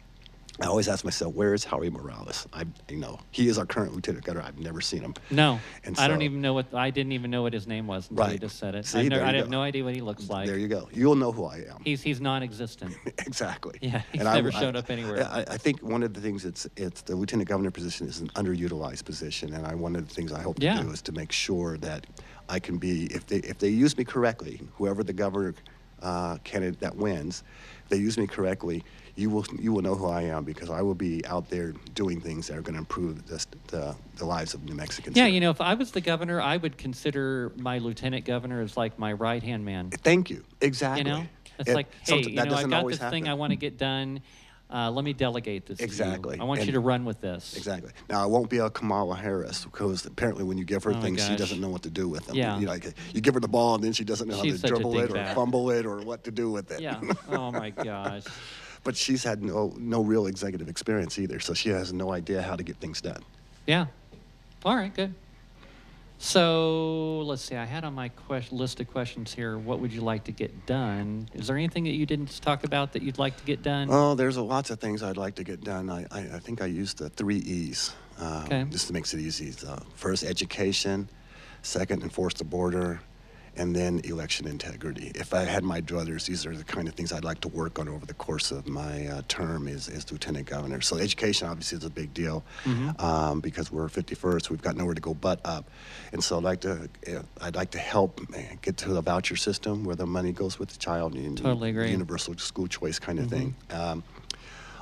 B: I always ask myself, where is Howie Morales? I, you know, he is our current lieutenant governor. I've never seen him.
A: No,
B: And
A: I don't even know what I didn't even know what his name was until you
B: Right.
A: just said it.
B: See,
A: I,
B: there
A: never, I have no idea what he looks like.
B: There you go. You'll know who I am.
A: He's he's non-existent. [LAUGHS]
B: exactly.
A: Yeah, he's
B: And I-
A: never
B: I-
A: showed up anywhere.
B: I, I think one of the things it's it's the lieutenant governor position is an underutilized position, and I one of the things I hope
A: Yeah.
B: to do is to make sure that I can be if they if they use me correctly, whoever the governor uh, candidate that wins, they use me correctly, you will you will know who I am because I will be out there doing things that are going to improve the, the the lives of New Mexicans.
A: Yeah,
B: here.
A: you know, if I was the governor, I would consider my lieutenant governor as like my right hand man.
B: Thank you. Exactly.
A: You know, it's
B: It-
A: like, hey, you know, I've got this thing I want to get done. Uh, let me delegate this. to you.
B: Exactly.
A: I want you to run with this.
B: Exactly. Now, I won't be a Kamala Harris because apparently, when you give her
A: Oh
B: things, she doesn't know what to do with them.
A: Yeah.
B: You, know, like, you give her the ball, and then she doesn't know
A: She's
B: how to dribble it or fumble it or what to do with it.
A: Yeah. Oh my gosh. [LAUGHS]
B: but she's had no no real executive experience either, so she has no idea how to get things done.
A: Yeah. All right. Good. So let's see. I had on my quest- list of questions here. What would you like to get done? Is there anything that you didn't talk about that you'd like to get done?
B: Oh, there's a, lots of things I'd like to get done. I, I, I think I used the three E's, uh,
A: Okay.
B: just to make it easy. First, education. Second, enforce the border. And then election integrity. If I had my druthers, these are the kind of things I'd like to work on over the course of my uh, term as, as lieutenant governor. So education obviously is a big deal um, because we're 51st. We've got nowhere to go but up. And so I'd like to, uh, I'd like to help uh, get to the voucher system where the money goes with the child. and
A: Totally agree.
B: Universal school choice kind of thing. Um,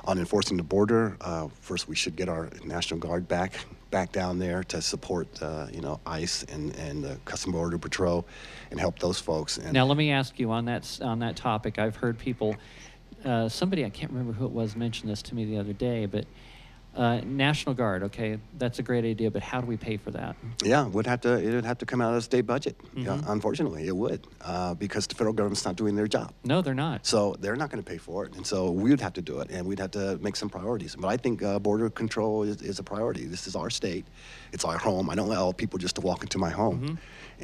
B: on enforcing the border, uh, first we should get our National Guard back back down there to support, uh, you know, ICE and and the Custom Border Patrol, and help those folks. And
A: Now let me ask you on that on that topic. I've heard people, uh, somebody I can't remember who it was mentioned this to me the other day, but Uh, National Guard, okay, that's a great idea, but how do we pay for that?
B: Yeah, would have to. It would have to come out of the state budget. Yeah,
A: Mm-hmm.
B: unfortunately, it would uh, because the federal government's not doing their job.
A: No, they're not.
B: So they're not going to pay for it, and so we would have to do it, and we'd have to make some priorities. But I think uh, border control is, is a priority. This is our state; it's our home. I don't allow people just to walk into my home,
A: Mm-hmm.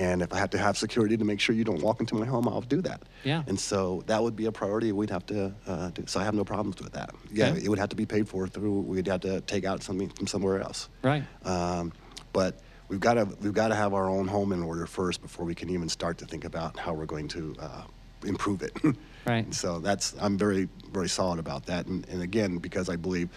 B: And if I have to have security to make sure you don't walk into my home, I'll do that.
A: Yeah.
B: And so that would be a priority. We'd have to. Uh, do. So I have no problems with that. Yeah,
A: Okay.
B: it would have to be paid for through. We'd have to take out something from somewhere else.
A: Right.
B: Um, but we've got to we've got to have our own home in order first before we can even start to think about how we're going to uh, improve it. [LAUGHS]
A: Right.
B: And so that's I'm very very solid about that. And, and again, because I believe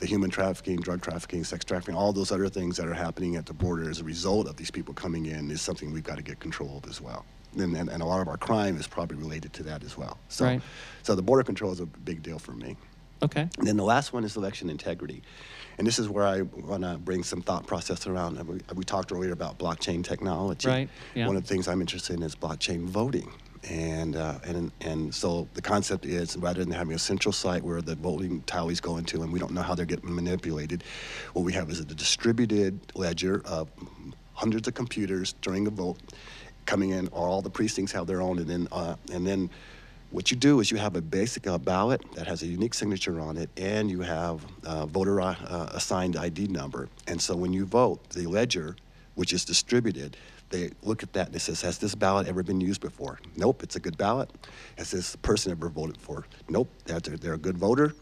B: the human trafficking, drug trafficking, sex trafficking, all those other things that are happening at the border as a result of these people coming in is something we've got to get control of as well. And, and, and a lot of our crime is probably related to that as well. So,
A: Right.
B: so the border control is a big deal for me.
A: Okay.
B: And then the last one is election integrity. And this is where I want to bring some thought process around. We, we talked earlier about blockchain technology.
A: Right, yeah.
B: One of the things I'm interested in is blockchain voting. And, uh, and, and so the concept is rather than having a central site where the voting tallies go into and we don't know how they're getting manipulated, what we have is a distributed ledger of hundreds of computers during a vote coming in. All the precincts have their own, and then uh, and then what you do is you have a basic uh, ballot that has a unique signature on it, and you have uh, voter assigned ID number. And so when you vote, the ledger, which is distributed, they look at that and it says, "Has this ballot ever been used before?" Nope, it's a good ballot. Has this person ever voted for? Nope, they're, a good voter.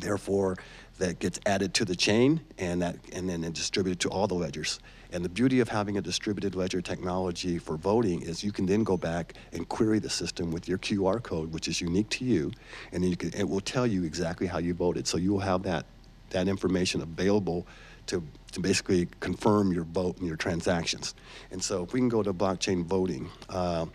B: Therefore, that gets added to the chain and that and then distributed to all the ledgers. And the beauty of having a distributed ledger technology for voting is you can then go back and query the system with your QR code, which is unique to you, and then you can, it will tell you exactly how you voted. So you will have that that information available to to basically confirm your vote and your transactions. And so if we can go to blockchain voting. Uh,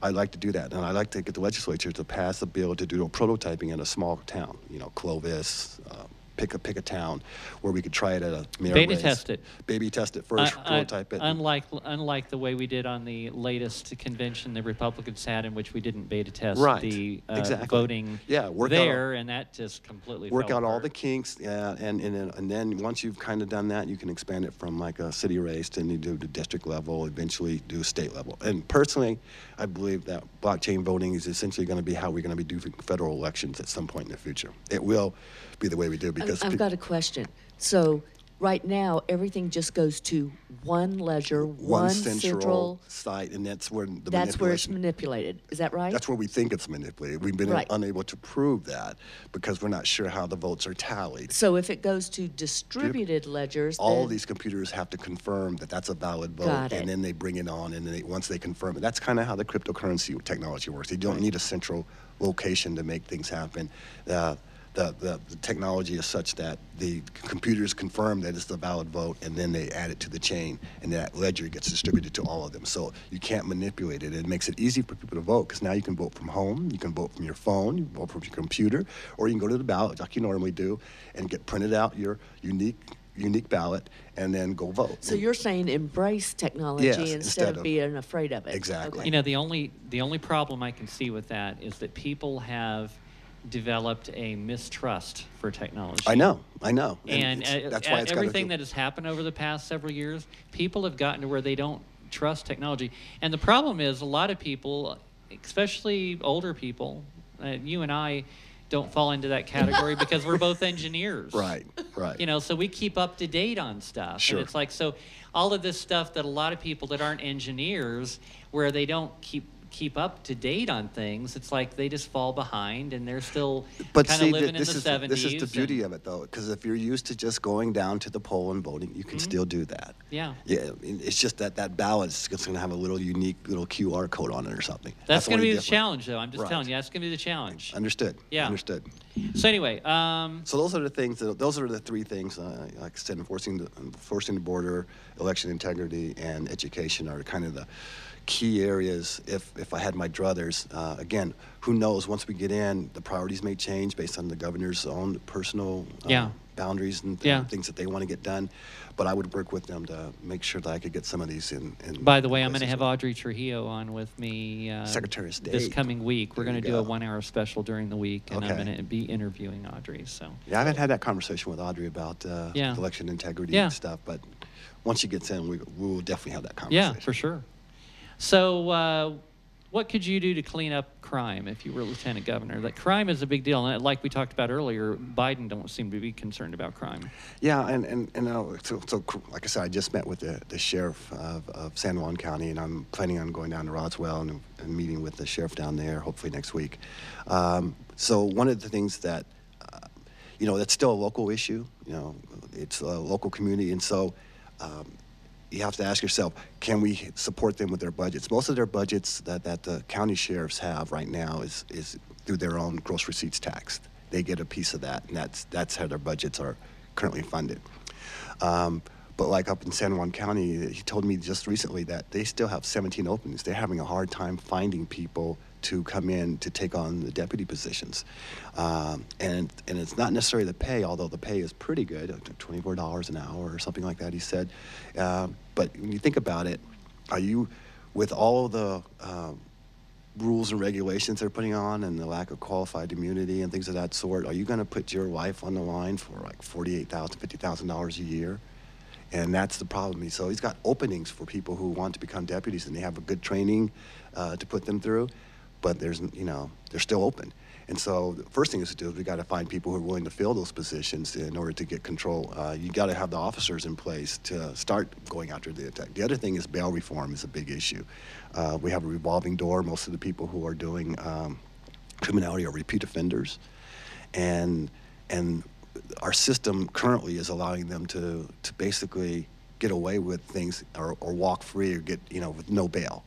B: I'd like to do that, and I'd like to get the legislature to pass a bill to do prototyping in a small town, you know, Clovis, uh, pick a pick a town, where we could try it at a mayor
A: Beta
B: race.
A: test it.
B: Baby test it first,
A: Uh, uh,
B: prototype it.
A: Unlike unlike the way we did on the latest convention the Republicans had, in which we didn't beta test
B: Right.
A: the uh,
B: Exactly.
A: voting
B: Yeah, work out
A: there, and that just completely
B: work out all the kinks, yeah, and and then, and then once you've kind of done that, you can expand it from like a city race to do the district level, eventually do state level. And personally, I believe that blockchain voting is essentially going to be how we're going to be doing federal elections at some point in the future. It will be the way we do
C: I've-
B: because
C: I've got a question. So right now, everything just goes to one ledger, one,
B: one central,
C: central.
B: site, and that's where the
C: That's where it's manipulated. Is that right?
B: That's where we think it's manipulated. We've been
C: Right.
B: unable to prove that because we're not sure how the votes are tallied.
C: so if it goes to distributed ledgers,
B: all these computers have to confirm that that's a valid vote, and then they bring it on, and then they, once they confirm it, that's kind of how the cryptocurrency technology works. You don't need a central location to make things happen. Uh, the, the, the technology is such that the computers confirm that it's a valid vote, and then they add it to the chain, and that ledger gets distributed to all of them. So you can't manipulate it. It makes it easy for people to vote because now you can vote from home, you can vote from your phone, you can vote from your computer, or you can go to the ballot like you normally do, and get printed out your unique unique ballot and then go vote.
C: So you're saying embrace technology
B: Yes,
C: instead,
B: instead
C: of,
B: of-
C: being afraid of it.
B: Exactly.
C: Okay.
A: You know, the only the only problem I can see with that is that people have developed a mistrust for technology.
B: I know, I know,
A: And
B: it's-
A: uh,
B: that's why
A: everything that has happened over the past several years, people have gotten to where they don't trust technology. And the problem is, a lot of people, especially older people, uh, you and I, don't fall into that category [LAUGHS] because we're both engineers.
B: right, right.
A: You know, so we keep up to date on stuff.
B: Sure.
A: And it's like so all of this stuff that a lot of people that aren't engineers where they don't keep keep up to date on things, it's like they just fall behind and they're still
B: But
A: kind of
B: th-
A: living in
B: this
A: the
B: is
A: 70s.
B: this is the beauty of it, though, because if you're used to just going down to the poll and voting, you
A: Mm-hmm.
B: can still do that.
A: Yeah.
B: Yeah, it's just that that ballot is going to have a little unique little QR code on it or something.
A: That's, going to be the challenge, though. I'm just
B: Right.
A: telling you, that's going to be the challenge.
B: Understood.
A: Yeah.
B: Understood.
A: So anyway, um,
B: So those are the things. That, those are the three things. Uh, like I said, enforcing the enforcing the border, election integrity, and education are kind of the key areas. If if I had my druthers, uh, again, who knows? Once we get in, the priorities may change based on the governor's own personal uh,
A: Yeah.
B: boundaries and
A: Yeah.
B: things that they want to get done. But I would work with them to make sure that I could get some of these in. in
A: By the way, I'm going to have
B: well.
A: Audrey Trujillo on with me uh,
B: Secretary of
A: this
B: State.
A: coming week. We're going to do a
B: go.
A: one-hour special during the week, and I'm
B: Okay.
A: going to be interviewing Audrey. So
B: Yeah, I haven't had that conversation with Audrey about uh,
A: Yeah.
B: election integrity
A: Yeah.
B: and stuff, but once she gets in, we, we will definitely have that
A: yeah,
B: conversation.
A: for sure. So, uh, what could you do to clean up crime if you were lieutenant governor? That crime is a big deal, and like we talked about earlier, Biden don't seem to be concerned about crime.
B: Yeah, and and, and uh, so, so like I said, I just met with the, the sheriff of, of San Juan County, and I'm planning on going down to Roswell and, and meeting with the sheriff down there, hopefully next week. Um, so one of the things that, uh, you know, that's still a local issue. You know, it's a local community, and so. Um, you have to ask yourself, can we support them with their budgets? Most of their budgets that, that the county sheriffs have right now is, is through their own gross receipts tax. They get a piece of that, and that's, that's how their budgets are currently funded. Um, but like up in San Juan County, he told me just recently that they still have 17 openings. They're having a hard time finding people to come in to take on the deputy positions. Um, and, and it's not necessarily the pay, although the pay is pretty good, $24 an hour or something like that, he said. Um, but when you think about it, are you, with all the um, rules and regulations they're putting on and the lack of qualified immunity and things of that sort, are you going to put your wife on the line for like $48,000, $50,000 a year? And that's the problem. So he's got openings for people who want to become deputies and they have a good training uh, to put them through, but there's, you know, they're still open. And so the first thing is to do is we got to find people who are willing to fill those positions in order to get control. Uh, you got to have the officers in place to start going after the attack. The other thing is bail reform is a big issue. Uh, we have a revolving door. Most of the people who are doing um, criminality are repeat offenders, and and our system currently is allowing them to to basically get away with things or, or walk free or get you know with no bail.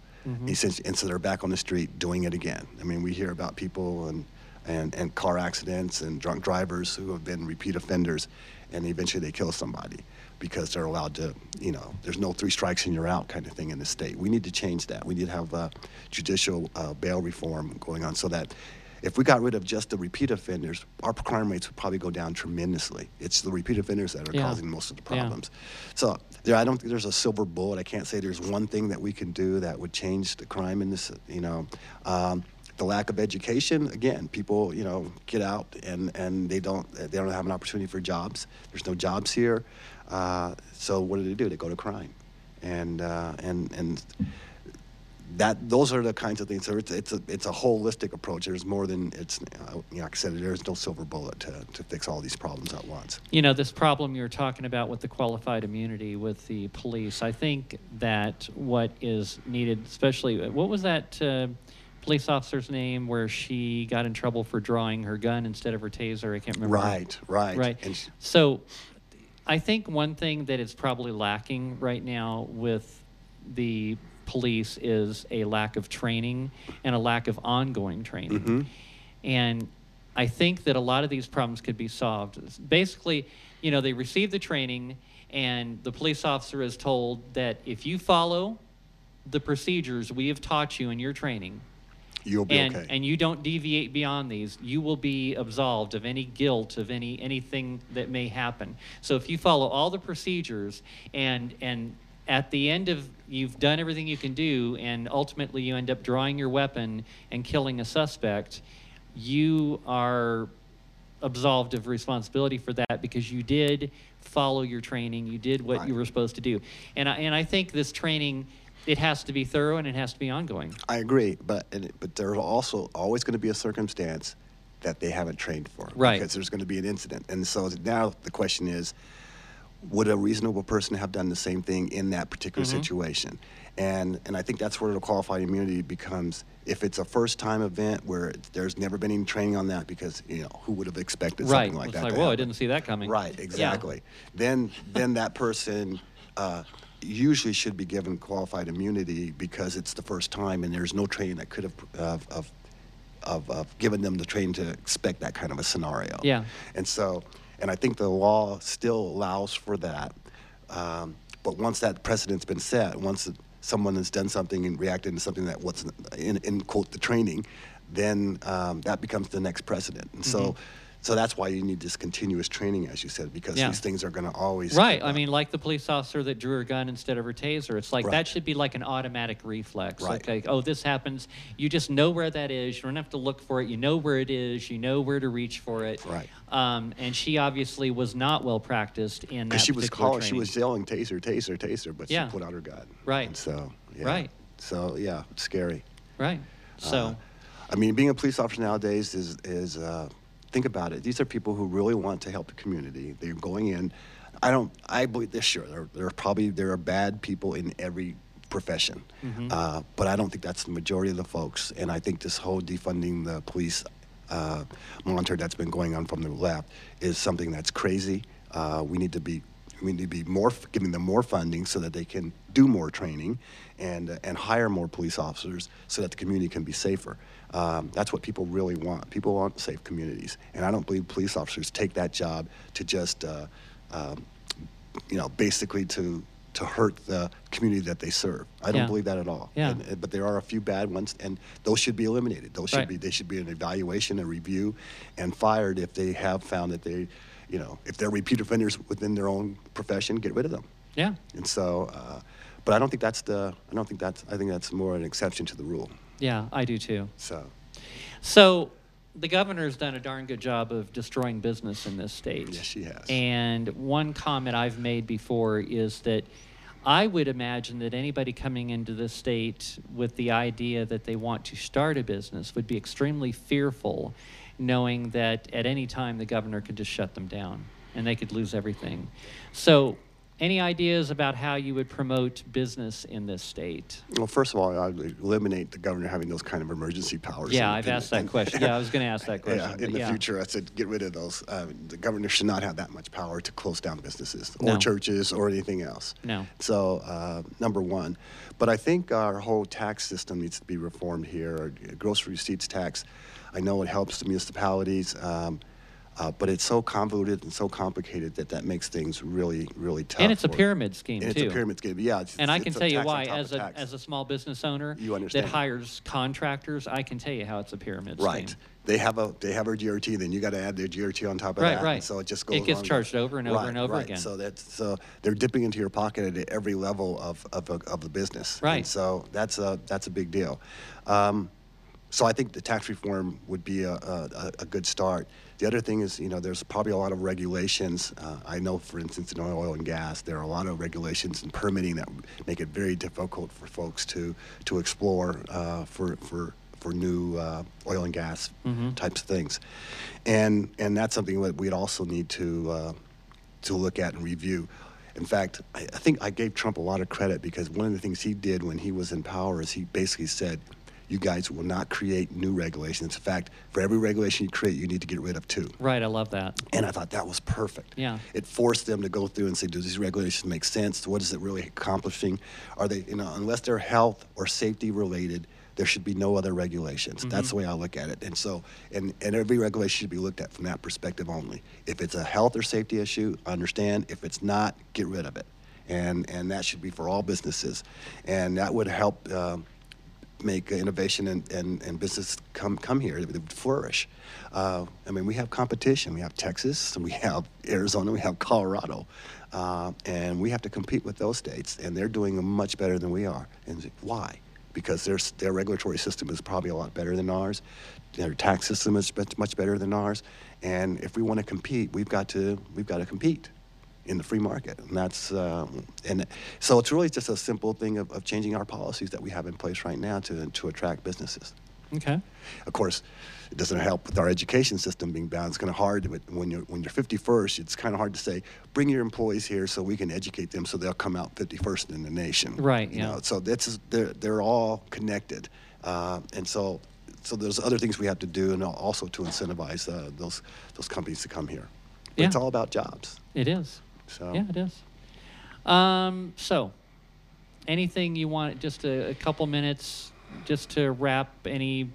B: Essentially, and so they're back on the street doing it again. I mean, we hear about people and and, and car accidents and drunk drivers who have been repeat offenders, and eventually they kill somebody because they're allowed to, you know, there's no three strikes and you're out kind of thing in the state. We need to change that. We need to have uh, judicial uh, bail reform going on so that if we got rid of just the repeat offenders, our crime rates would probably go down tremendously. It's the repeat offenders that are
A: Yeah.
B: causing most of the
A: Yeah.
B: problems. So there, I don't think there's a silver bullet. I can't say there's one thing that we can do that would change the crime in this. You know, um, the lack of education. Again, people you know get out and and they don't they don't have an opportunity for jobs. There's no jobs here. Uh, so what do they do? They go to crime, and uh, and and that those are the kinds of things. So it's it's a it's a holistic approach. There's more than it's uh, you know, like I said. There's no silver bullet to to fix all these problems at once.
A: You know, this problem you're talking about with the qualified immunity with the police, I think that what is needed, especially, what was that uh, police officer's name where she got in trouble for drawing her gun instead of her taser? I can't remember.
B: Right, right,
A: Right.
B: And
A: So I think one thing that is probably lacking right now with the police is a lack of training and a lack of ongoing training.
B: Mhm.
A: And I think that a lot of these problems could be solved. It's Basically, you know, they receive the training, and the police officer is told that if you follow the procedures we have taught you in your training,
B: you'll be
A: and
B: okay.
A: and you don't deviate beyond these, you will be absolved of any guilt of any anything that may happen. So if you follow all the procedures and and at the end of you've done everything you can do and ultimately you end up drawing your weapon and killing a suspect, you are absolved of responsibility for that because you did follow your training, you did what you were supposed to do. And I, and I think this training it has to be thorough and it has to be ongoing.
B: I agree, but and, it- but there's also always going to be a circumstance that they haven't trained for,
A: Right.
B: Because there's going to be an incident, and so now the question is, would a reasonable person have done the same thing in that particular
A: Mm-hmm.
B: situation? And and I think that's where the qualified immunity becomes. If it's a first time event where there's never been any training on that, because you know who would have expected
A: Right.
B: something like
A: it's
B: that?
A: like, whoa, I didn't see that coming.
B: Right,
A: Yeah.
B: exactly. Then, then that person uh, usually should be given qualified immunity because it's the first time and there's no training that could have of, of, of, of given them the training to expect that kind of a scenario.
A: Yeah.
B: And so, and I think the law still allows for that. Um, but once that precedent's been set, once someone has done something and reacted to something that wasn't in, in quote the training, then um, that becomes the next precedent. And so, So that's why you need this continuous training, as you said, because
A: Yeah.
B: these things are going to always
A: Right. I mean, like the police officer that drew her gun instead of her taser. It's like
B: Right.
A: that should be like an automatic reflex.
B: Right.
A: Like, oh, this happens. You just know where that is. You don't have to look for it. You know where it is. You know where to reach for it.
B: Right.
A: Um, and she obviously was not well practiced in that
B: she was calling, she was yelling, "Taser, taser, taser!" But
A: Yeah.
B: she put out her gun.
A: Right.
B: And so, yeah.
A: Right.
B: So yeah, it's scary.
A: right. So.
B: Uh, I mean, being a police officer nowadays is is uh, think about it. These are people who really want to help the community. They're going in. I don't. I believe this. Sure, there, there are probably there are bad people in every profession,
A: Mm-hmm.
B: uh, but I don't think that's the majority of the folks. And I think this whole defunding the police uh, monitor that's been going on from the left is something that's crazy. Uh, we need to be we need to be more giving them more funding so that they can do more training and uh, and hire more police officers so that the community can be safer. Um, that's what people really want. People want safe communities, and I don't believe police officers take that job to just uh, um, you know basically to to hurt the community that they serve. I don't
A: Yeah.
B: believe that at all.
A: Yeah.
B: And- and- but there are a few bad ones, and those should be eliminated. Those should
A: Right.
B: be they should be an evaluation, a review, and fired if they have found that they, you know, if they're repeat offenders within their own profession, get rid of them.
A: Yeah.
B: And so, uh, but I don't think that's the. I don't think that's. I think that's more an exception to the rule.
A: Yeah, I do too.
B: So,
A: So the governor's done a darn good job of destroying business in this state.
B: Yes, she has.
A: And one comment I've made before is that I would imagine that anybody coming into this state with the idea that they want to start a business would be extremely fearful, knowing that at any time the governor could just shut them down and they could lose everything. So, any ideas about how you would promote business in this state?
B: well, first of all, I would eliminate the governor having those kind of emergency powers.
A: Yeah,
B: in-
A: I've
B: in-
A: asked that
B: in-
A: question. [LAUGHS] Yeah, I was going to ask that question.
B: Yeah, in the
A: yeah.
B: future, I said get rid of those. Uh, the governor should not have that much power to close down businesses or
A: No.
B: churches or anything else.
A: No.
B: So, uh, number one. But I think our whole tax system needs to be reformed here. Our gross receipts tax, I know it helps the municipalities, um, uh, but it's so convoluted and so complicated that that makes things really, really tough.
A: And it's a pyramid scheme,
B: and
A: too.
B: It's a pyramid scheme, yeah. It's,
A: And I can tell you why, as a,
B: tax.
A: as a small business owner that hires contractors, I can tell you how it's a pyramid
B: Right.
A: scheme. Right.
B: They have a they have a GRT, then you got to add their GRT on top of
A: Right,
B: that.
A: right.
B: And so it just goes.
A: It
B: gets
A: charged over and over
B: Right,
A: and over
B: right.
A: again.
B: So that's so they're dipping into your pocket at every level of of, of the business.
A: Right.
B: And so that's a that's a big deal. Um, so I think the tax reform would be a, a, a good start. The other thing is, you know, there's probably a lot of regulations. Uh, I know, for instance, in oil and gas, there are a lot of regulations and permitting that make it very difficult for folks to to explore uh, for for for new uh, oil and gas types of things, and and that's something that we'd also need to uh, to look at and review. In fact, I, I think I gave Trump a lot of credit because one of the things he did when he was in power is he basically said, "You guys will not create new regulations. In fact, for every regulation you create, you need to get rid of two.
A: Right, I love that.
B: And I thought that was perfect.
A: Yeah.
B: It forced them to go through and say, do these regulations make sense? What is it really accomplishing? Are they, you know, unless they're health or safety related, there should be no other regulations. That's the way I look at it. And so, and, and every regulation should be looked at from that perspective only. If it's a health or safety issue, understand. If it's not, get rid of it. And, and that should be for all businesses. And that would help um, make innovation and, and, and business come, come here, it would flourish. Uh, I mean, we have competition. We have Texas, [LAUGHS] we have Arizona, we have Colorado, uh, and we have to compete with those states, and they're doing much better than we are. And why? Because their, their regulatory system is probably a lot better than ours. Their tax system is much, much better than ours. And if we want to compete, we've got to, we've got to compete in the free market. And that's uh, and so it's really just a simple thing of, of changing our policies that we have in place right now to to attract businesses.
A: Okay.
B: Of course, it doesn't help with our education system being bad. It's kind of hard when you're when you're 51st. It's kind of hard to say bring your employees here so we can educate them so they'll come out 51st in the nation.
A: Right,
B: You
A: yeah.
B: know, so that's they're they're all connected, uh, and so. So there's other things we have to do, and also to incentivize uh, those those companies to come here. But It's all about jobs.
A: It is.
B: So
A: Yeah, it is. Um, so, anything you want, just a, a couple minutes, just to wrap any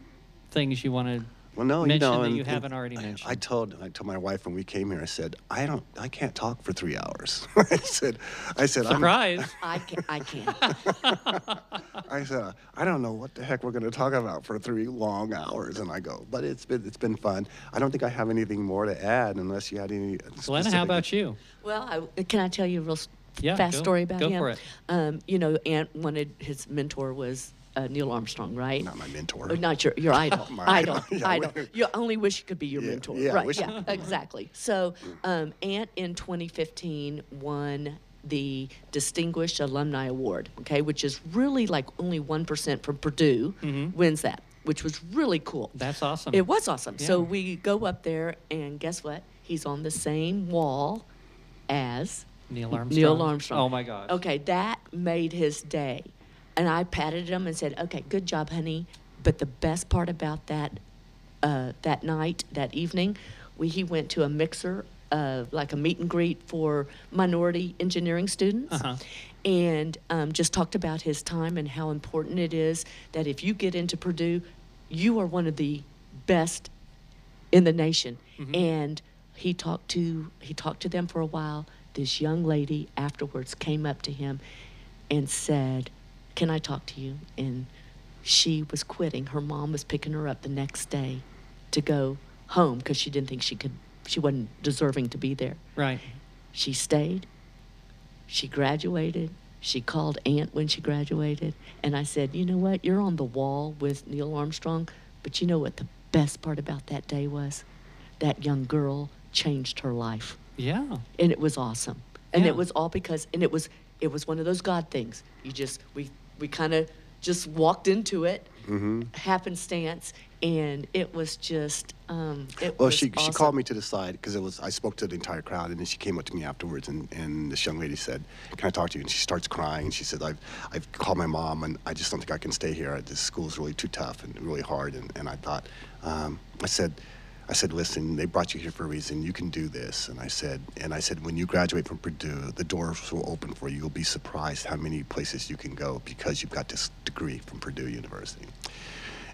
A: things you want to
B: Well, no, you
A: mention
B: know,
A: that
B: and-
A: you haven't already
B: I-
A: mentioned?
B: I told I told my wife when we came here. I said, I don't, I can't talk for three hours. [LAUGHS] I said, I said, I'm,
A: Surprise!
C: I can I can't. [LAUGHS]
B: I said, I don't know what the heck we're going to talk about for three long hours. And I go, but it's been it's been fun. I don't think I have anything more to add unless you had any.
A: Glenna, how about you?
C: Well, I, can I tell you a real
A: Yeah,
C: fast
A: go-
C: story about
A: go
C: him?
A: for it.
C: Um, you know, Ant wanted his mentor was uh, Neil Armstrong, right?
B: Not my mentor.
C: Or not your your idol. [LAUGHS]
B: My
C: idol. [LAUGHS]
B: idol, [LAUGHS] yeah,
C: idol.
B: we-
C: You only wish you could be your
B: Yeah,
C: mentor.
B: yeah,
C: right. Yeah. exactly. So, um, Ant in 2015 won the Distinguished Alumni Award. Okay, which is really like only one percent from Purdue wins that, which was really cool.
A: Mm-hmm. That's awesome.
C: It was awesome. So we go up there, and guess what? He's on the same wall as
A: Neil Armstrong.
C: Neil Armstrong.
A: Oh my gosh.
C: Okay, that made his day. And I patted him and said, "Okay, good job, honey." But the best part about that uh, that night, that evening, we, he went to a mixer, uh, like a meet and greet for minority engineering students,
A: Uh-huh.
C: and um, just talked about his time and how important it is that if you get into Purdue, you are one of the best in the nation. And he talked to he talked to them for a while. This young lady afterwards came up to him and said, "Can I talk to you?" And she was quitting. Her mom was picking her up the next day to go home because she didn't think she could. She wasn't deserving to be there.
A: Right.
C: She stayed. She graduated. She called Ant when she graduated. And I said, You know what? You're on the wall with Neil Armstrong. But you know what the best part about that day was? That young girl changed her life.
A: Yeah.
C: And it was awesome. And
A: Yeah.
C: it was all because, and it was, it was one of those God things. You just, we, we kind of just walked into it,
B: Mm-hmm.
C: happenstance, and it was just, um, it
B: Well,
C: was
B: she she called me to the side because it was I spoke to the entire crowd, and then she came up to me afterwards, and, and this young lady said, "Can I talk to you?" And she starts crying, and she said, "I've I've called my mom, and I just don't think I can stay here. This school's really too tough and really hard." And, and I thought, um, I said. I said, listen, they brought you here for a reason. You can do this. And I said, and I said, when you graduate from Purdue, the doors will open for you. You'll be surprised how many places you can go because you've got this degree from Purdue University.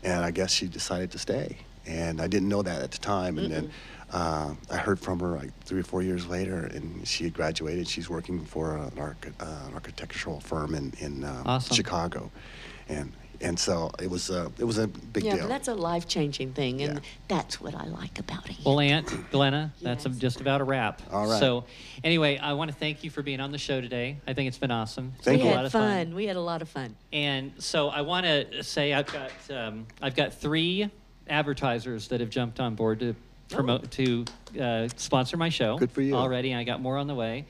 B: And I guess she decided to stay. And I didn't know that at the time. And then uh, I heard from her like three or four years later, and she had graduated. She's working for an, arch- uh, an architectural firm in, in um,
A: Awesome.
B: Chicago. And and so it was a it was a big
C: yeah,
B: deal.
C: but that's a life changing thing, and
B: Yeah.
C: that's what I like about it.
A: Well, Ant Glenna, that's
C: Yes.
A: just about a wrap.
B: All right.
A: So, anyway, I want to thank you for being on the show today. I think it's been awesome. It's
B: Thank
A: been
C: we
A: a
B: you.
A: lot
C: had
A: of
C: fun. We had a lot of fun.
A: And so I want to say I've got um, I've got three advertisers that have jumped on board to promote to uh, sponsor my show.
B: Good for you.
A: already. and I got more on the way.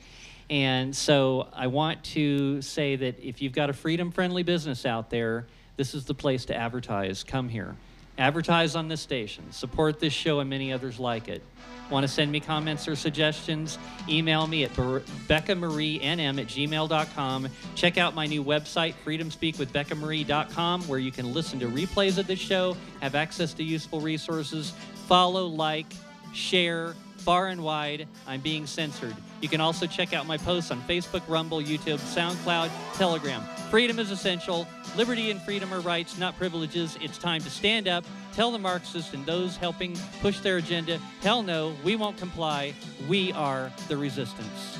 A: And so I want to say that if you've got a freedom friendly business out there, this is the place to advertise. Come here. Advertise on this station. Support this show and many others like it. Want to send me comments or suggestions? Email me at BeccaMarieNM at gmail.com. Check out my new website, freedomspeakwithbeccamarie.com, where you can listen to replays of the show, have access to useful resources, follow, like, share, far and wide. I'm being censored. You can also check out my posts on Facebook, Rumble, YouTube, SoundCloud, Telegram. Freedom is essential. Liberty and freedom are rights, not privileges. It's time to stand up, tell the Marxists and those helping push their agenda, hell no, we won't comply. We are the resistance.